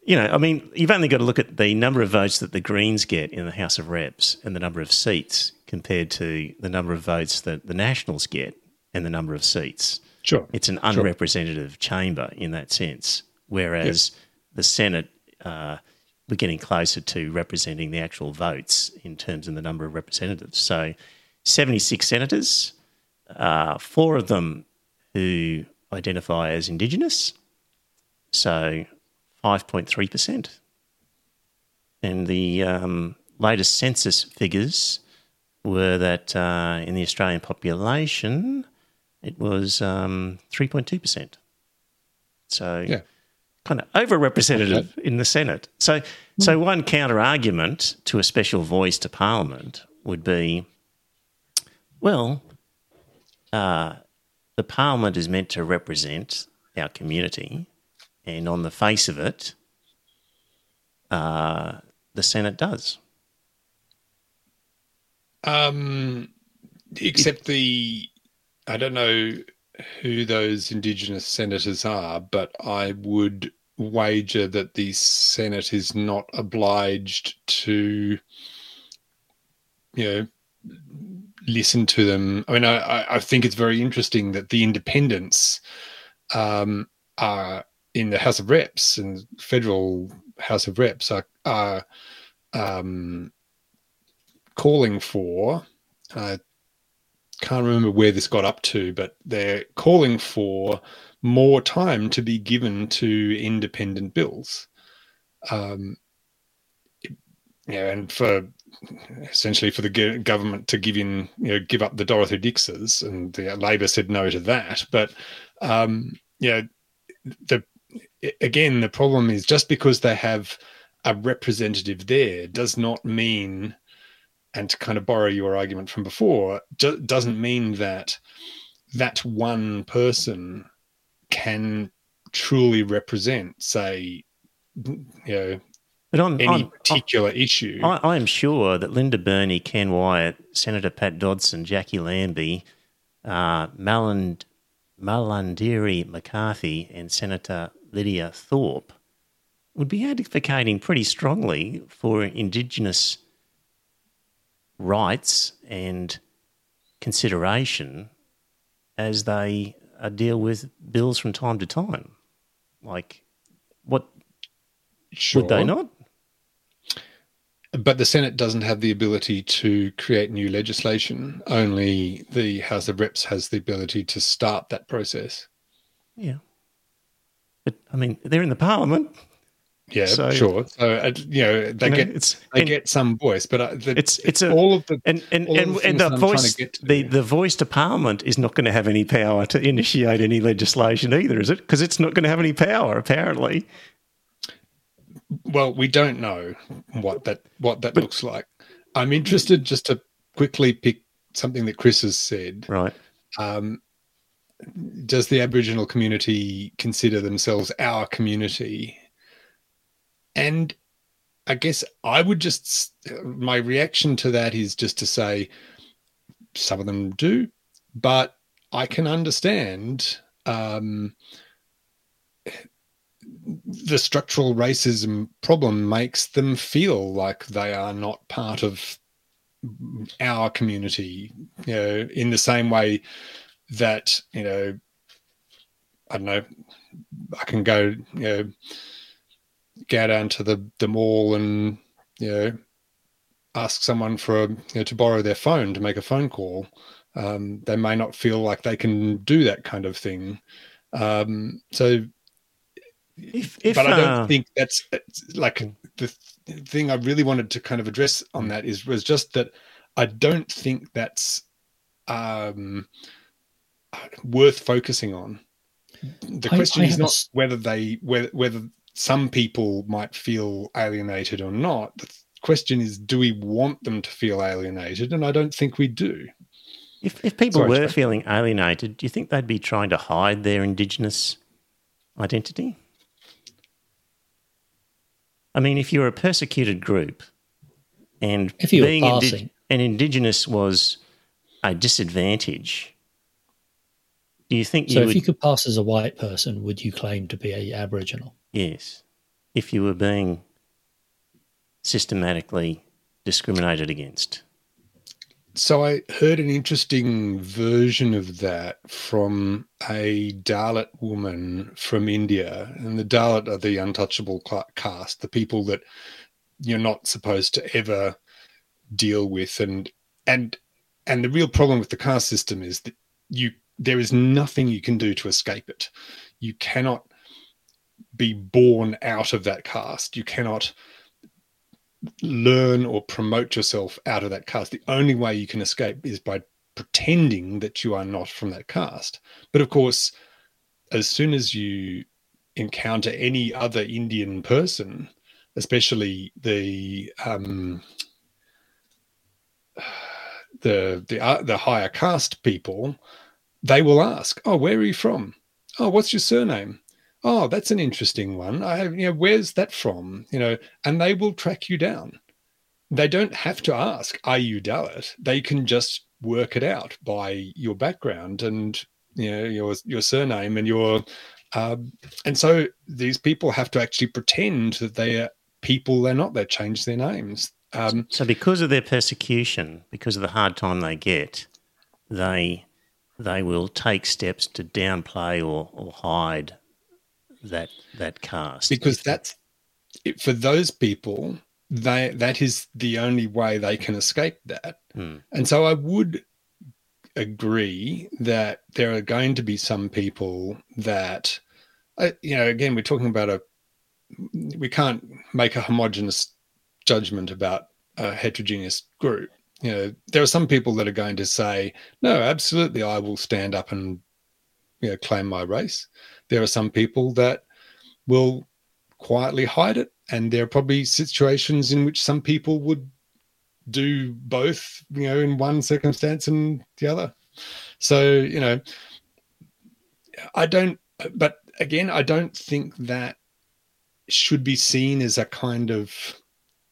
you know, I mean, you've only got to look at the number of votes that the Greens get in the House of Reps and the number of seats compared to the number of votes that the Nationals get and the number of seats. Sure. It's an unrepresentative sure. chamber in that sense. Whereas yes. the Senate, uh, we're getting closer to representing the actual votes in terms of the number of representatives. So, 76 senators, uh, four of them who identify as Indigenous, so 5.3%. And the um, latest census figures were that uh, in the Australian population, it was um, 3.2%. So, Yeah. Kind of overrepresentative in the Senate. So, so one counter argument to a special voice to Parliament would be, well, uh, the Parliament is meant to represent our community, and on the face of it, uh, the Senate does. Um, except the, I don't know who those Indigenous senators are, but I would wager that the Senate is not obliged to, you know, listen to them. I mean, I- I, think it's very interesting that the independents um, are in the House of Reps and federal House of Reps are, are um, calling for. I can't remember where this got up to, but they're calling for more time to be given to independent bills. Um, yeah, and for essentially for the government to give in, you know, give up the Dorothy Dixes, and the Labor said no to that. But um, yeah, the again the problem is just because they have a representative there does not mean and to kind of borrow your argument from before do, doesn't mean that that one person can truly represent say you know But on, any on, particular issue. I, I am sure that Linda Burney, Ken Wyatt, Senator Pat Dodson, Jacqui Lambie, uh, Maland, Malarndirri McCarthy, and Senator Lydia Thorpe would be advocating pretty strongly for Indigenous rights and consideration as they uh, deal with bills from time to time. Like, what sure would they not? but the senate doesn't have the ability to create new legislation only the house of reps has the ability to start that process Yeah. But I mean, they're in the parliament. Yeah So- sure so uh, you know they You know, get it's they and get some voice but uh, the, it's it's a all of the and and and, the and the to voice get to. the the voice to parliament is not going to have any power to initiate any legislation either, is it? Because it's not going to have any power apparently. well we don't know what that what that looks like i'm interested just to quickly pick something that chris has said Right. um, does the aboriginal community consider themselves our community and i guess i would just my reaction to that is just to say some of them do but i can understand um, the structural racism problem makes them feel like they are not part of our community you know in the same way that you know i don't know i can go you know go down to the the mall and you know ask someone for a, you know, to borrow their phone to make a phone call um, they may not feel like they can do that kind of thing um, so If if but I don't uh, think that's like the th- thing I really wanted to kind of address on that is was just that I don't think that's um, worth focusing on. The question I is not whether they whether whether some people might feel alienated or not. The question is, do we want them to feel alienated? And I don't think we do. if if people Sorry, were sorry. feeling alienated, do you think they'd be trying to hide their indigenous identity? I mean, if you're a persecuted group and If you being indi- passing. and indigenous was a disadvantage, do you think So you if would? you could pass as a white person, would you claim to be a Aboriginal? Yes, if you were being systematically discriminated against. So I heard an interesting version of that from a Dalit woman from India, and the Dalit are the untouchable caste, the people that you're not supposed to ever deal with, and and and the real problem with the caste system is that you there is nothing you can do to escape it. You cannot be born out of that caste. You cannot learn or promote yourself out of that caste. The only way you can escape is by pretending that you are not from that caste. But of course, as soon as you encounter any other Indian person, especially the um, the the uh, the higher caste people, they will ask, "Oh, where are you from? Oh, what's your surname? Oh, that's an interesting one. I have, you know, where's that from? You know, and they will track you down. They don't have to ask, are you Dalit? They can just work it out by your background and you know your your surname and your um, and so these people have to actually pretend that they are people they're not. They change their names. Um, so because of their persecution, because of the hard time they get, they they will take steps to downplay or, or hide that that caste because that's for those people they that is the only way they can escape that. Hmm. and so i would agree that there are going to be some people that uh, you know again we're talking about a we can't make a homogenous judgment about a heterogeneous group. You know there are some people that are going to say no absolutely i will stand up and you know claim my race there are some people that will quietly hide it. And there are probably situations in which some people would do both, you know, in one circumstance and the other. So, you know, I don't, but again, I don't think that should be seen as a kind of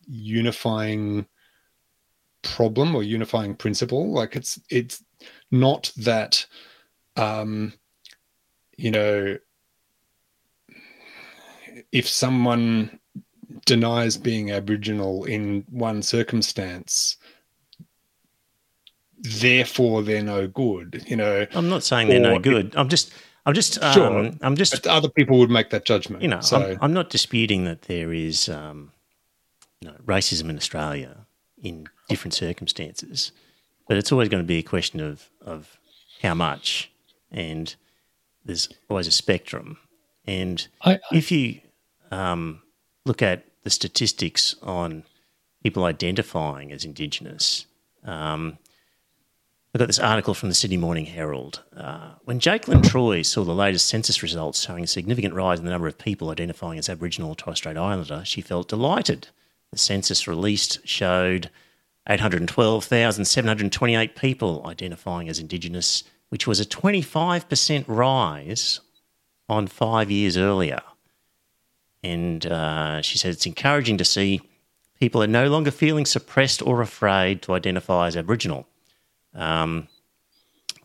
unifying problem or unifying principle. Like it's, it's not that, um, you know, if someone denies being Aboriginal in one circumstance, therefore they're no good. You know, I'm not saying they're no good. I'm just, I'm just, um, sure. I'm just. But other people would make that judgment. You know, so. I'm, I'm not disputing that there is, um, you know, racism in Australia in different circumstances, but it's always going to be a question of of how much, and there's always a spectrum. And I, I, if you um, look at the statistics on people identifying as Indigenous, um, I got this article from the Sydney Morning Herald. Uh, when Jakelin Troy saw the latest census results showing a significant rise in the number of people identifying as Aboriginal or Torres Strait Islander, she felt delighted. The census released showed 812,728 people identifying as Indigenous, which was a 25% rise on five years earlier. And uh, she said it's encouraging to see people are no longer feeling suppressed or afraid to identify as Aboriginal. Um,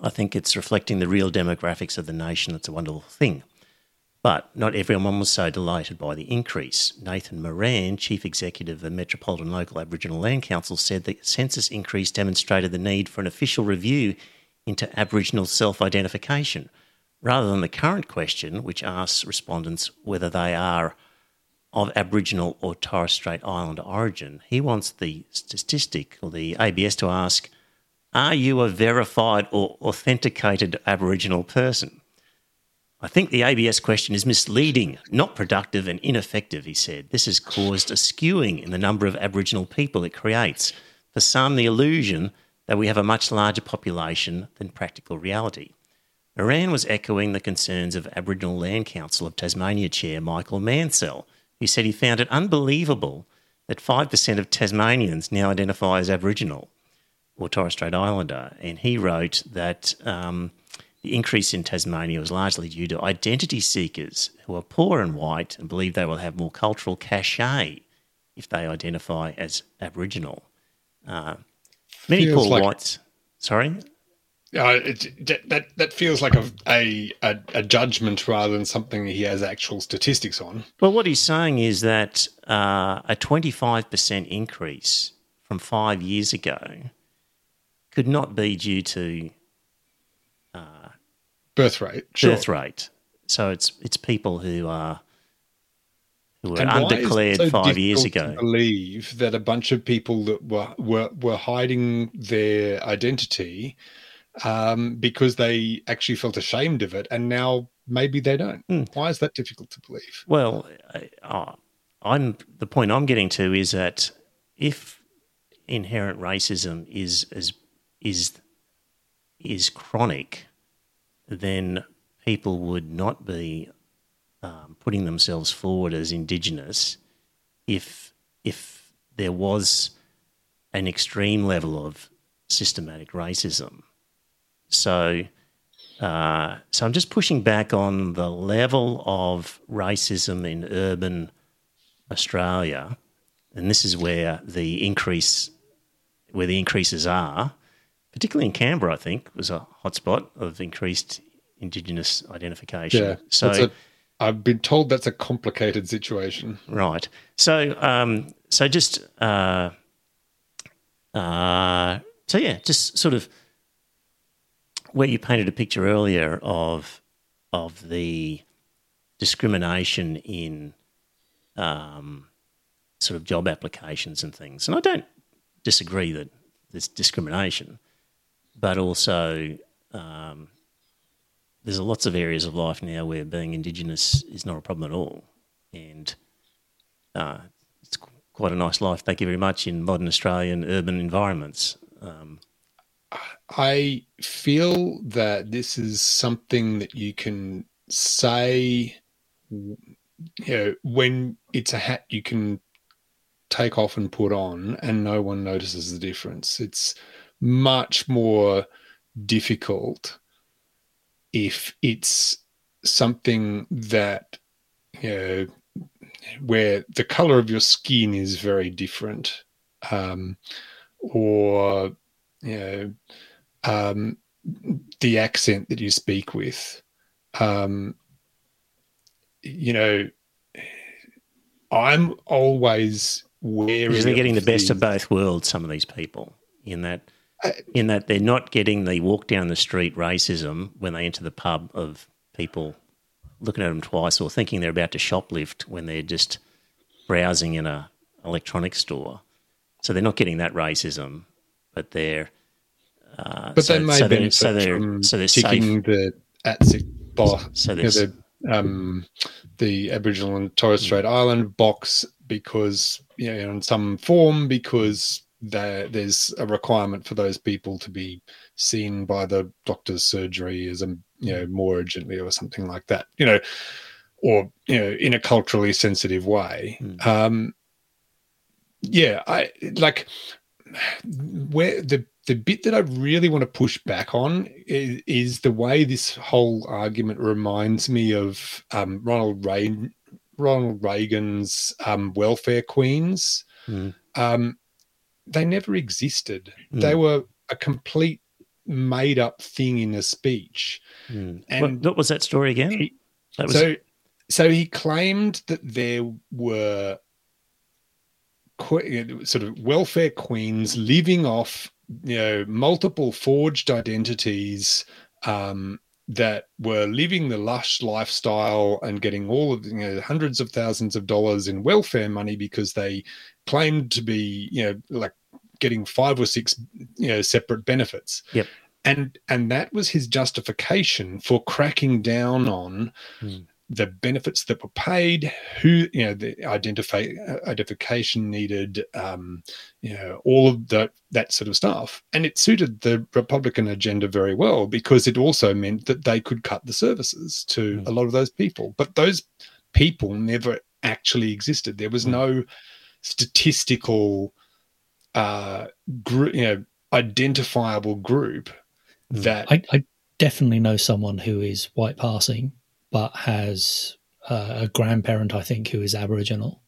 I think it's reflecting the real demographics of the nation. That's a wonderful thing. But not everyone was so delighted by the increase. Nathan Moran, Chief Executive of the Metropolitan Local Aboriginal Land Council, said the census increase demonstrated the need for an official review into Aboriginal self identification, rather than the current question, which asks respondents whether they are of Aboriginal or Torres Strait Islander origin. He wants the statistic or the ABS to ask, Are you a verified or authenticated Aboriginal person? I think the ABS question is misleading, not productive, and ineffective, he said. This has caused a skewing in the number of Aboriginal people it creates. For some, the illusion that we have a much larger population than practical reality. Moran was echoing the concerns of Aboriginal Land Council of Tasmania Chair Michael Mansell, he said he found it unbelievable that 5% of Tasmanians now identify as Aboriginal or Torres Strait Islander. And he wrote that um, the increase in Tasmania was largely due to identity seekers who are poor and white and believe they will have more cultural cachet if they identify as Aboriginal. Uh, many Feels poor like, whites. Sorry? Uh, it, that that feels like a, a, a judgment rather than something he has actual statistics on. Well, what he's saying is that uh, a twenty five percent increase from five years ago could not be due to uh, birth rate. Sure. birth rate. So it's it's people who are who were And why is it undeclared so five years ago. Believe that a bunch of people that were were, were hiding their identity um, because they actually felt ashamed of it, and now maybe they don't. Hmm. Why is that difficult to believe? Well, I- I'm the point I'm getting to is that if inherent racism is is is is chronic, then people would not be um, putting themselves forward as Indigenous if if there was an extreme level of systematic racism. So. Uh, so I'm just pushing back on the level of racism in urban Australia, and this is where the increase, where the increases are, particularly in Canberra. I think was a hotspot of increased Indigenous identification. Yeah. So I've been told that's a complicated situation. Right. So, um, so just, uh, uh, so yeah, just sort of where you painted a picture earlier of of the discrimination in um, sort of job applications and things, and I don't disagree that there's discrimination, but also um, there's lots of areas of life now where being Indigenous is not a problem at all, and uh, it's qu- quite a nice life. Thank you very much in modern Australian urban environments. Um, I feel that this is something that you can say, you know, when it's a hat you can take off and put on, and no one notices the difference. It's much more difficult if it's something that, you know, where the color of your skin is very different, um, or, you know, um, the accent that you speak with. Um, you know, I'm always wary. because they're getting the best of both worlds. Some of these people in that. I- In that they're not getting the walk down the street racism when they enter the pub of people looking at them twice or thinking they're about to shoplift when they're just browsing in a electronics store. So they're not getting that racism, but they're uh, But so, they may so benefit so they're from so they're safe. the ATSIC box, So you know, the um, the Aboriginal and Torres. Strait Island box because you know in some form because there, there's a requirement for those people to be seen by the doctor's surgery as a you know more urgently or something like that you know or you know in a culturally sensitive way Mm. um yeah i like where the the bit that I really want to push back on is, is the way this whole argument reminds me of um, Ronald Reagan, Ronald Reagan's um, welfare queens. Mm. Um, they never existed. Mm. They were a complete made up thing in a speech. Mm. and what, what was that story again? he- that was so, so he claimed that there were que- sort of welfare queens living off, you know, multiple forged identities um, that were living the lush lifestyle and getting all of you know hundreds of thousands of dollars in welfare money because they claimed to be you know like getting five or six you know separate benefits. Yep. And and that was his justification for cracking down on Hmm. The benefits that were paid, who you know the identify identification needed, um, you know all of that that sort of stuff, and it suited the Republican agenda very well because it also meant that they could cut the services to Hmm. a lot of those people, but those people never actually existed. There was Hmm. no statistical, uh, group, you know, identifiable group Hmm. that I, I definitely know someone who is white passing, but has uh, a grandparent, I think, who is Aboriginal.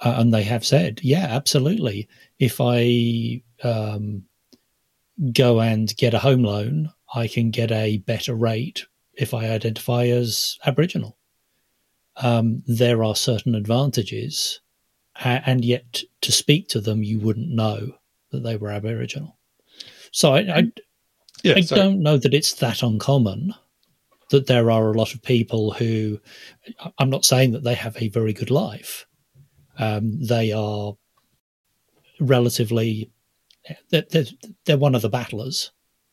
Uh, and they have said, yeah, absolutely. If I um, go and get a home loan, I can get a better rate if I identify as Aboriginal. Um, there are certain advantages, and yet to speak to them, you wouldn't know that they were Aboriginal. So I, I, Yeah, I don't know that it's that uncommon that there are a lot of people who I'm not saying that they have a very good life. Um, they are relatively they're, they're, they're one of the battlers.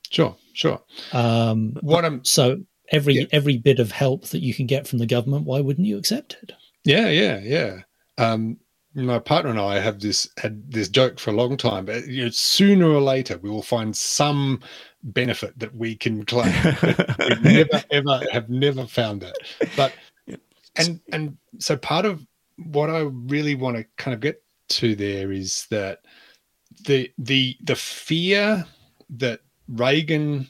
sure, sure. Um, What I'm so every Yeah. every bit of help that you can get from the government, why wouldn't you accept it? Yeah, yeah, yeah. Um, my partner and I have this had this joke for a long time, but you know, sooner or later we will find some benefit that we can claim. we never ever have never found it. But and and so part of what I really want to kind of get to there is that the the the fear that Reagan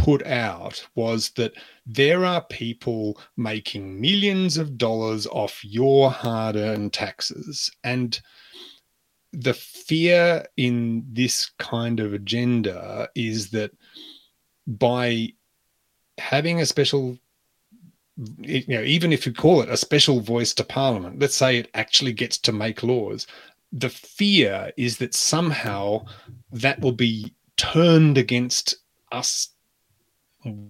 put out was that there are people making millions of dollars off your hard earned taxes. And the fear in this kind of agenda is that by having a special you know even if you call it a special voice to parliament let's say it actually gets to make laws the fear is that somehow that will be turned against us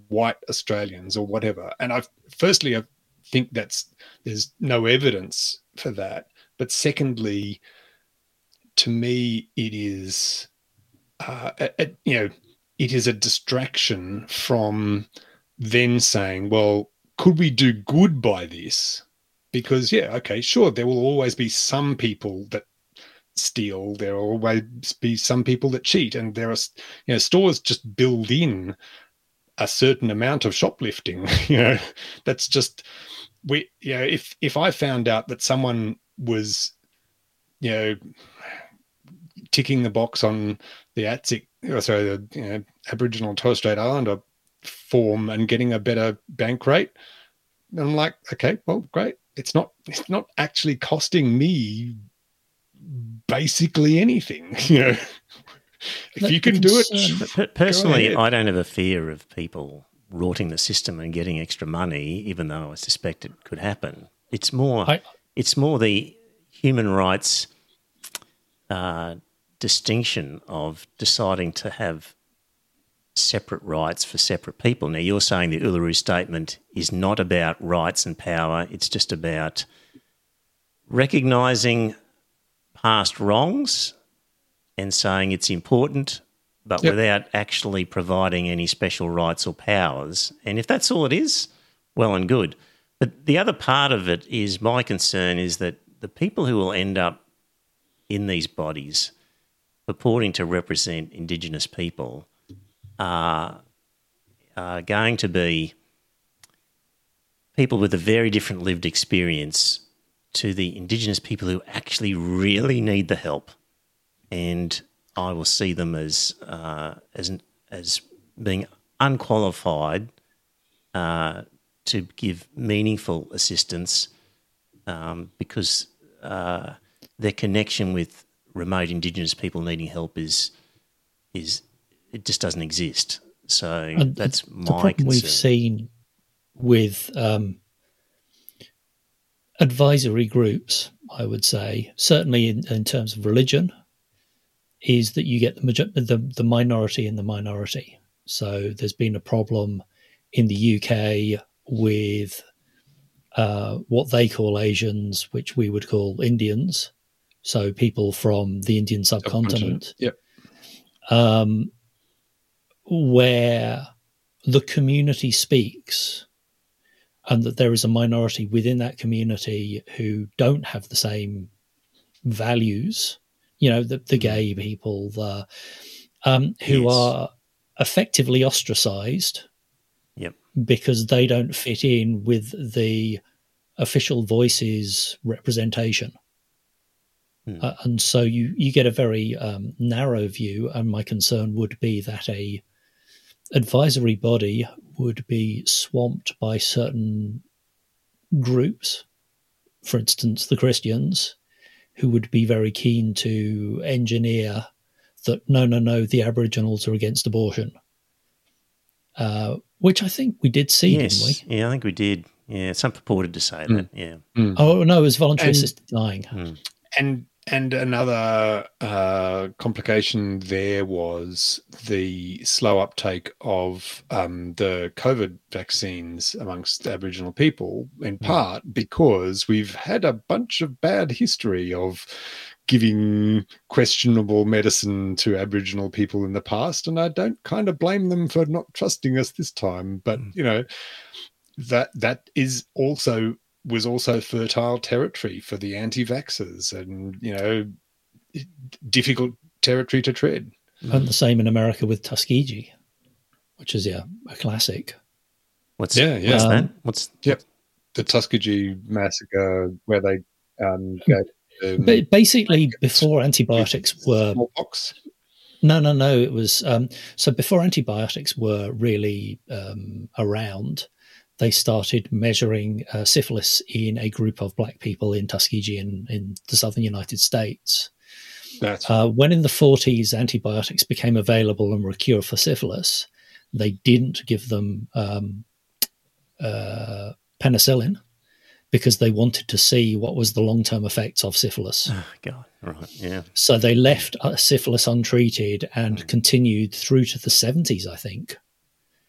white Australians or whatever. And I firstly I think that's there's no evidence for that. But secondly, to me, it is uh, a, a- you know it is a distraction from then saying, well, could we do good by this? Because yeah, okay, sure, there will always be some people that steal. There will always be some people that cheat, and there are you know stores just build in a certain amount of shoplifting you know that's just we you know if if i found out that someone was you know ticking the box on the ATSIC, or sorry the you know, aboriginal torres strait islander form and getting a better bank rate i'm like okay well great. It's not it's not actually costing me basically anything you know if That you can do it But personally. I don't have a fear of people rorting the system and getting extra money, even though I suspect it could happen. It's more, I- it's more the human rights uh, distinction of deciding to have separate rights for separate people. Now, you're saying the Uluru Statement is not about rights and power; it's just about recognising past wrongs and saying it's important, but Yep. without actually providing any special rights or powers. And if that's all it is, well and good. But the other part of it is my concern is that the people who will end up in these bodies purporting to represent Indigenous people are, are going to be people with a very different lived experience to the Indigenous people who actually really need the help and I will see them as uh, as as being unqualified uh, to give meaningful assistance um, because uh, their connection with remote Indigenous people needing help is is it just doesn't exist. So And that's the my problem concern. we've seen with um, advisory groups, I would say, certainly in, in terms of religion, is that you get the, major- the the minority in the minority. So there's been a problem in the UK with uh, what they call Asians, which we would call Indians. So people from the Indian subcontinent Yep. um, where the community speaks and that there is a minority within that community who don't have the same values, you know, the, the gay people, the, um, who Yes. are effectively ostracized Yep. because they don't fit in with the official voices representation. Hmm. Uh, and so you, you get a very um, narrow view. And my concern would be that a advisory body would be swamped by certain groups, for instance, the Christians, who would be very keen to engineer that no, no, no, the Aboriginals are against abortion. Uh, which I think we did see, yes, didn't we? yeah, I think we did. Yeah, some purported to say hmm. that. Yeah, hmm. Oh no, it was voluntary And- assisted dying. Hmm. and and another uh, complication there was the slow uptake of um, the COVID vaccines amongst Aboriginal people, in part because we've had a bunch of bad history of giving questionable medicine to Aboriginal people in the past, and I don't kind of blame them for not trusting us this time. But Mm. you know, that that is also was also fertile territory for the anti-vaxxers, and you know, difficult territory to tread. And the same in America with Tuskegee, which is yeah a classic. What's Yeah, yeah. What's Um, that? What's Yep. The Tuskegee massacre, where they um, gave um, But basically, before antibiotics were smallpox. No, no, no. It was um, so before antibiotics were really um, around, they started measuring uh, syphilis in a group of black people in Tuskegee in, in the southern United States. That's Uh, when in the 40s antibiotics became available and were a cure for syphilis, they didn't give them um, uh, penicillin because they wanted to see what was the long term effects of syphilis. oh, God, right? Yeah. So they left uh, syphilis untreated and continued through to the 70s, I think,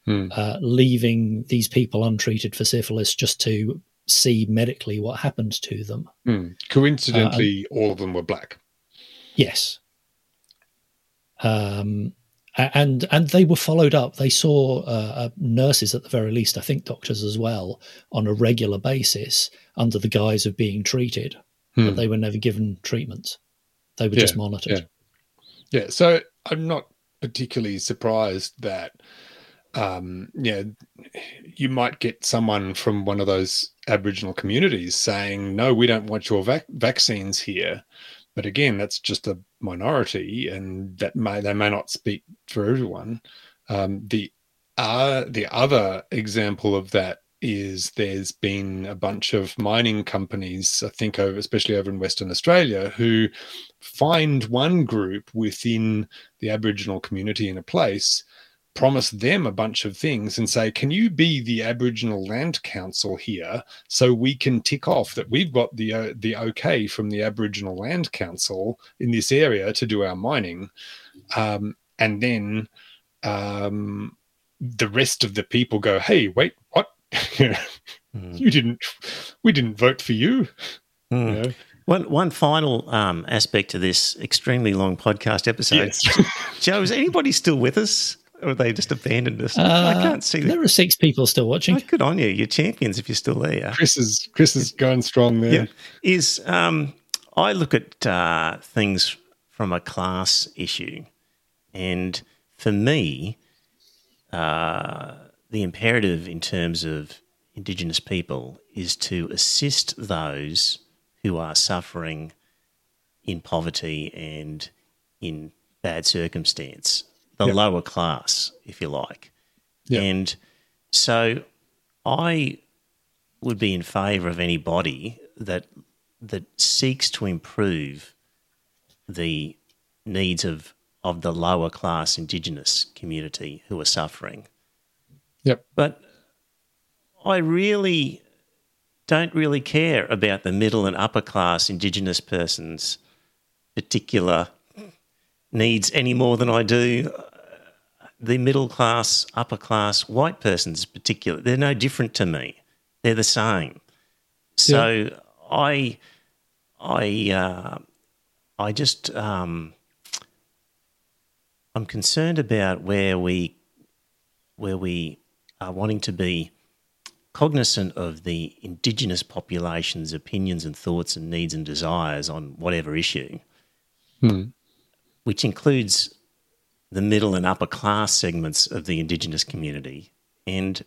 Hmm. uh, leaving these people untreated for syphilis just to see medically what happened to them. Hmm. Coincidentally, all of them were black. Yes. Um, and and they were followed up. They saw uh, uh, nurses at the very least, I think doctors as well, on a regular basis under the guise of being treated, Hmm. but they were never given treatment. They were just Yeah, monitored. Yeah, so I'm not particularly surprised that um yeah you might get someone from one of those aboriginal communities saying no we don't want your vac- vaccines here. But again that's just a minority and that may they may not speak for everyone. Um the uh the other example of that is there's been a bunch of mining companies i think over especially over in western australia who find one group within the Aboriginal community in a place, promise them a bunch of things, and say, Can you be the Aboriginal Land Council here so we can tick off that we've got the, uh, the okay from the Aboriginal Land Council in this area to do our mining? Um, and then um, the rest of the people go, Hey, wait, what? Mm. you didn't, we didn't vote for you. Mm. You know? One one final um, aspect to this extremely long podcast episode. Yes. Joe, is anybody still with us, or they just abandoned us? I Uh, can't see that. There are six people still watching. Oh, good on you. You're champions if you're still there. Chris is Chris is going strong there. Yeah. Is um, I look at uh, things from a class issue, and for me, uh, the imperative in terms of Indigenous people is to assist those who are suffering in poverty and in bad circumstance, the Yep. lower class, if you like. Yep. And so I would be in favour of anybody that that seeks to improve the needs of of the lower class Indigenous community who are suffering. Yep. But I really don't really care about the middle and upper class Indigenous persons' particular needs any more than I do the middle class, upper class white person's particular. They're no different to me. They're the same. So I, I, uh, I just, um, I'm concerned about where we, where we are wanting to be cognizant of the indigenous population's opinions and thoughts and needs and desires on whatever issue, Hmm. which includes the middle and upper class segments of the indigenous community. And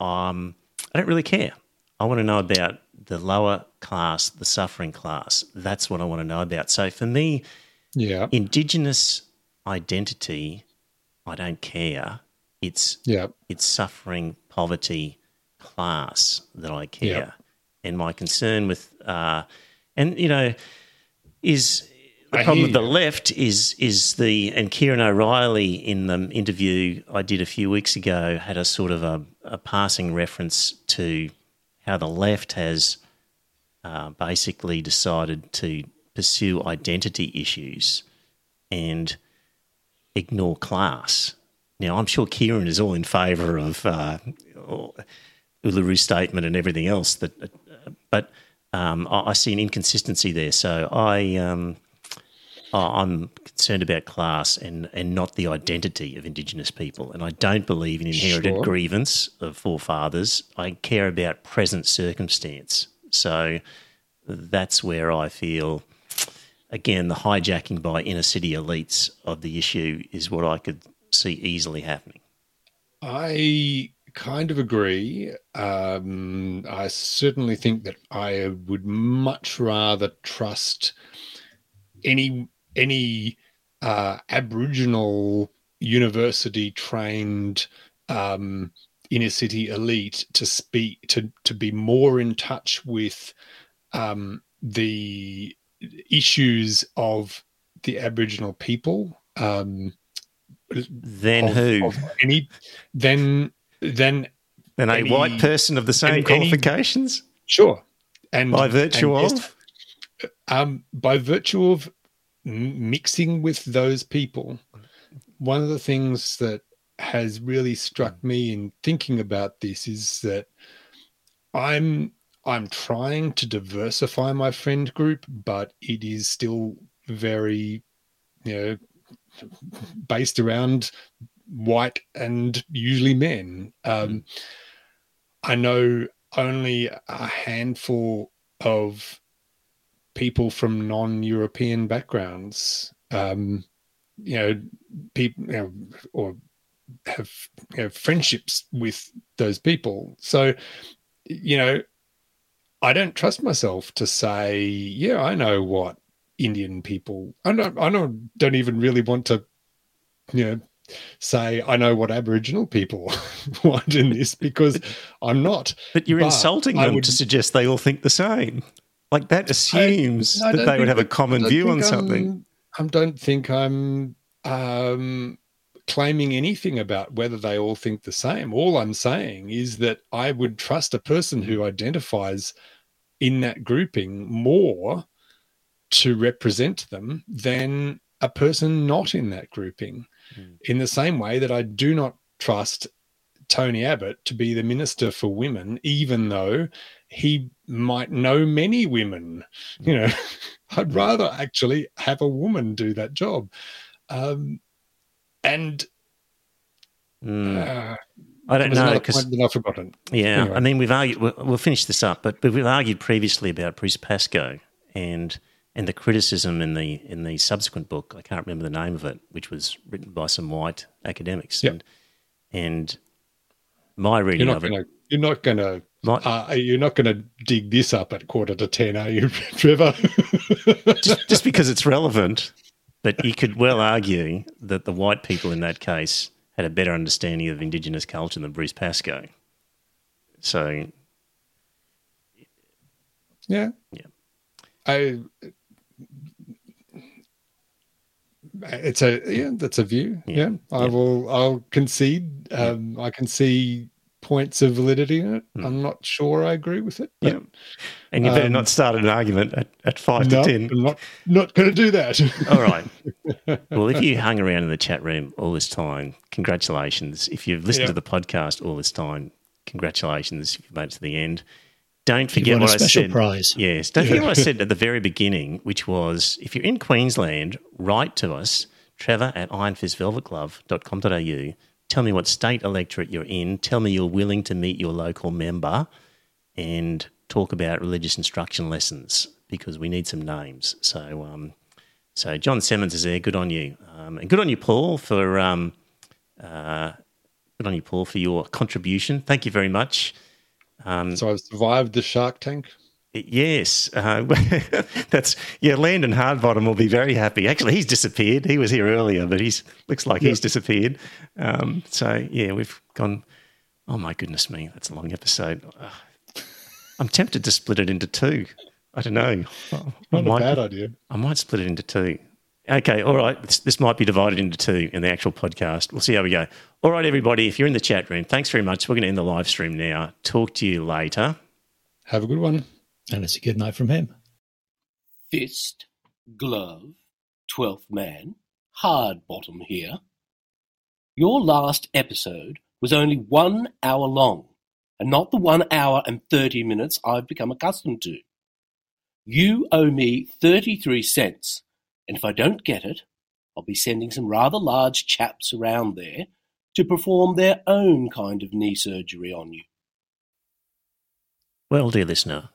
um, I don't really care. I want to know about the lower class, the suffering class. That's what I want to know about. So for me, Yeah. indigenous identity, I don't care. It's Yeah. it's suffering, poverty, class that I care. Yeah. And my concern with, uh, and you know, is the I problem with the left is is the and Kieran O'Reilly in the interview I did a few weeks ago had a sort of a, a passing reference to how the left has uh, basically decided to pursue identity issues and ignore class. Now, I'm sure Kieran is all in favour of uh, Uluru Statement and everything else, that, uh, but um, I, I, see an inconsistency there. So I, um, I'm concerned about class and, and not the identity of Indigenous people. And I don't believe in inherited sure. grievance of forefathers. I care about present circumstance. So that's where I feel, again, the hijacking by inner city elites of the issue is what I could see easily happening. I kind of agree. Um, I certainly think that I would much rather trust any any uh, Aboriginal university trained um, inner city elite to speak to to be more in touch with um, the issues of the Aboriginal people. Um, then of, who? Of any then then then a white person of the same any, qualifications. Any, sure, and by virtue and of um, by virtue of mixing with those people, one of the things that has really struck me in thinking about this is that I'm I'm trying to diversify my friend group, but it is still very, you know, based around white and usually men. Um, mm. I know only a handful of people from non-European backgrounds, um, you know, people, you know, or have you know, friendships with those people. So, you know, I don't trust myself to say, yeah, I know what Indian people. I don't. I don't. Don't even really want to, you know, say I know what Aboriginal people want in this because I'm not. But you're but insulting them would, to suggest they all think the same. Like that assumes I, I that they would have a common view on something. I'm, I don't think I'm um, claiming anything about whether they all think the same. All I'm saying is that I would trust a person who identifies in that grouping more to represent them than a person not in that grouping. Mm. In the same way that I do not trust Tony Abbott to be the Minister for Women, even though he might know many women. You know, I'd hmm. rather actually have a woman do that job. Um, and mm. uh, I don't know because I've forgotten. Yeah, anyway. I mean, we've argued. We'll, we'll, finish this up, but, we've argued previously about Bruce Pascoe and and the criticism in the in the subsequent book. I can't remember the name of it, which was written by some white academics. Yep. And, and my reading of gonna, it. You're not going to. Uh, you're not going to dig this up at quarter to ten, are you, Trevor? just, just because it's relevant, but you could well argue that the white people in that case had a better understanding of Indigenous culture than Bruce Pascoe. So, yeah, yeah, I. It's a yeah, that's a view. Yeah, yeah. I yeah. will. I'll concede. Um, I can see points of validity in it. Mm. I'm not sure I agree with it. But, yeah. And you better um, not start an argument at, at five no, to ten. I'm not not going to do that. all right. Well, if you hung around in the chat room all this time, congratulations. If you've listened yeah. to the podcast all this time, congratulations. If you've made it to the end. Don't forget what I said. Prize. Yes. Don't forget what I said at the very beginning, which was if you're in Queensland, write to us, trevor at ironfistvelvetglove.com.au Tell me what state electorate you're in. Tell me you're willing to meet your local member and talk about religious instruction lessons because we need some names. So, um, so John Simmons is there. Good on you, um, and good on you, Paul, for um, uh, good on you, Paul, for your contribution. Thank you very much. Um, so I've survived the Shark Tank. Yes, uh, that's yeah. Landon Hardbottom will be very happy. Actually, he's disappeared. He was here earlier, but he's looks like yep. he's disappeared. Um, so yeah, we've gone. Oh my goodness me, that's a long episode. Uh, I'm tempted to split it into two. I don't know. Not might, a bad idea. I might split it into two. Okay, all right. This, this, might be divided into two in the actual podcast. We'll see how we go. All right, everybody. If you're in the chat room, thanks very much. We're going to end the live stream now. Talk to you later. Have a good one. And it's a good night from him. Fist Glove, Twelfth Man, Hard Bottom here. Your last episode was only one hour long, and not the one hour and thirty minutes I've become accustomed to. You owe me thirty-three cents, and if I don't get it, I'll be sending some rather large chaps around there to perform their own kind of knee surgery on you. Well, dear listener,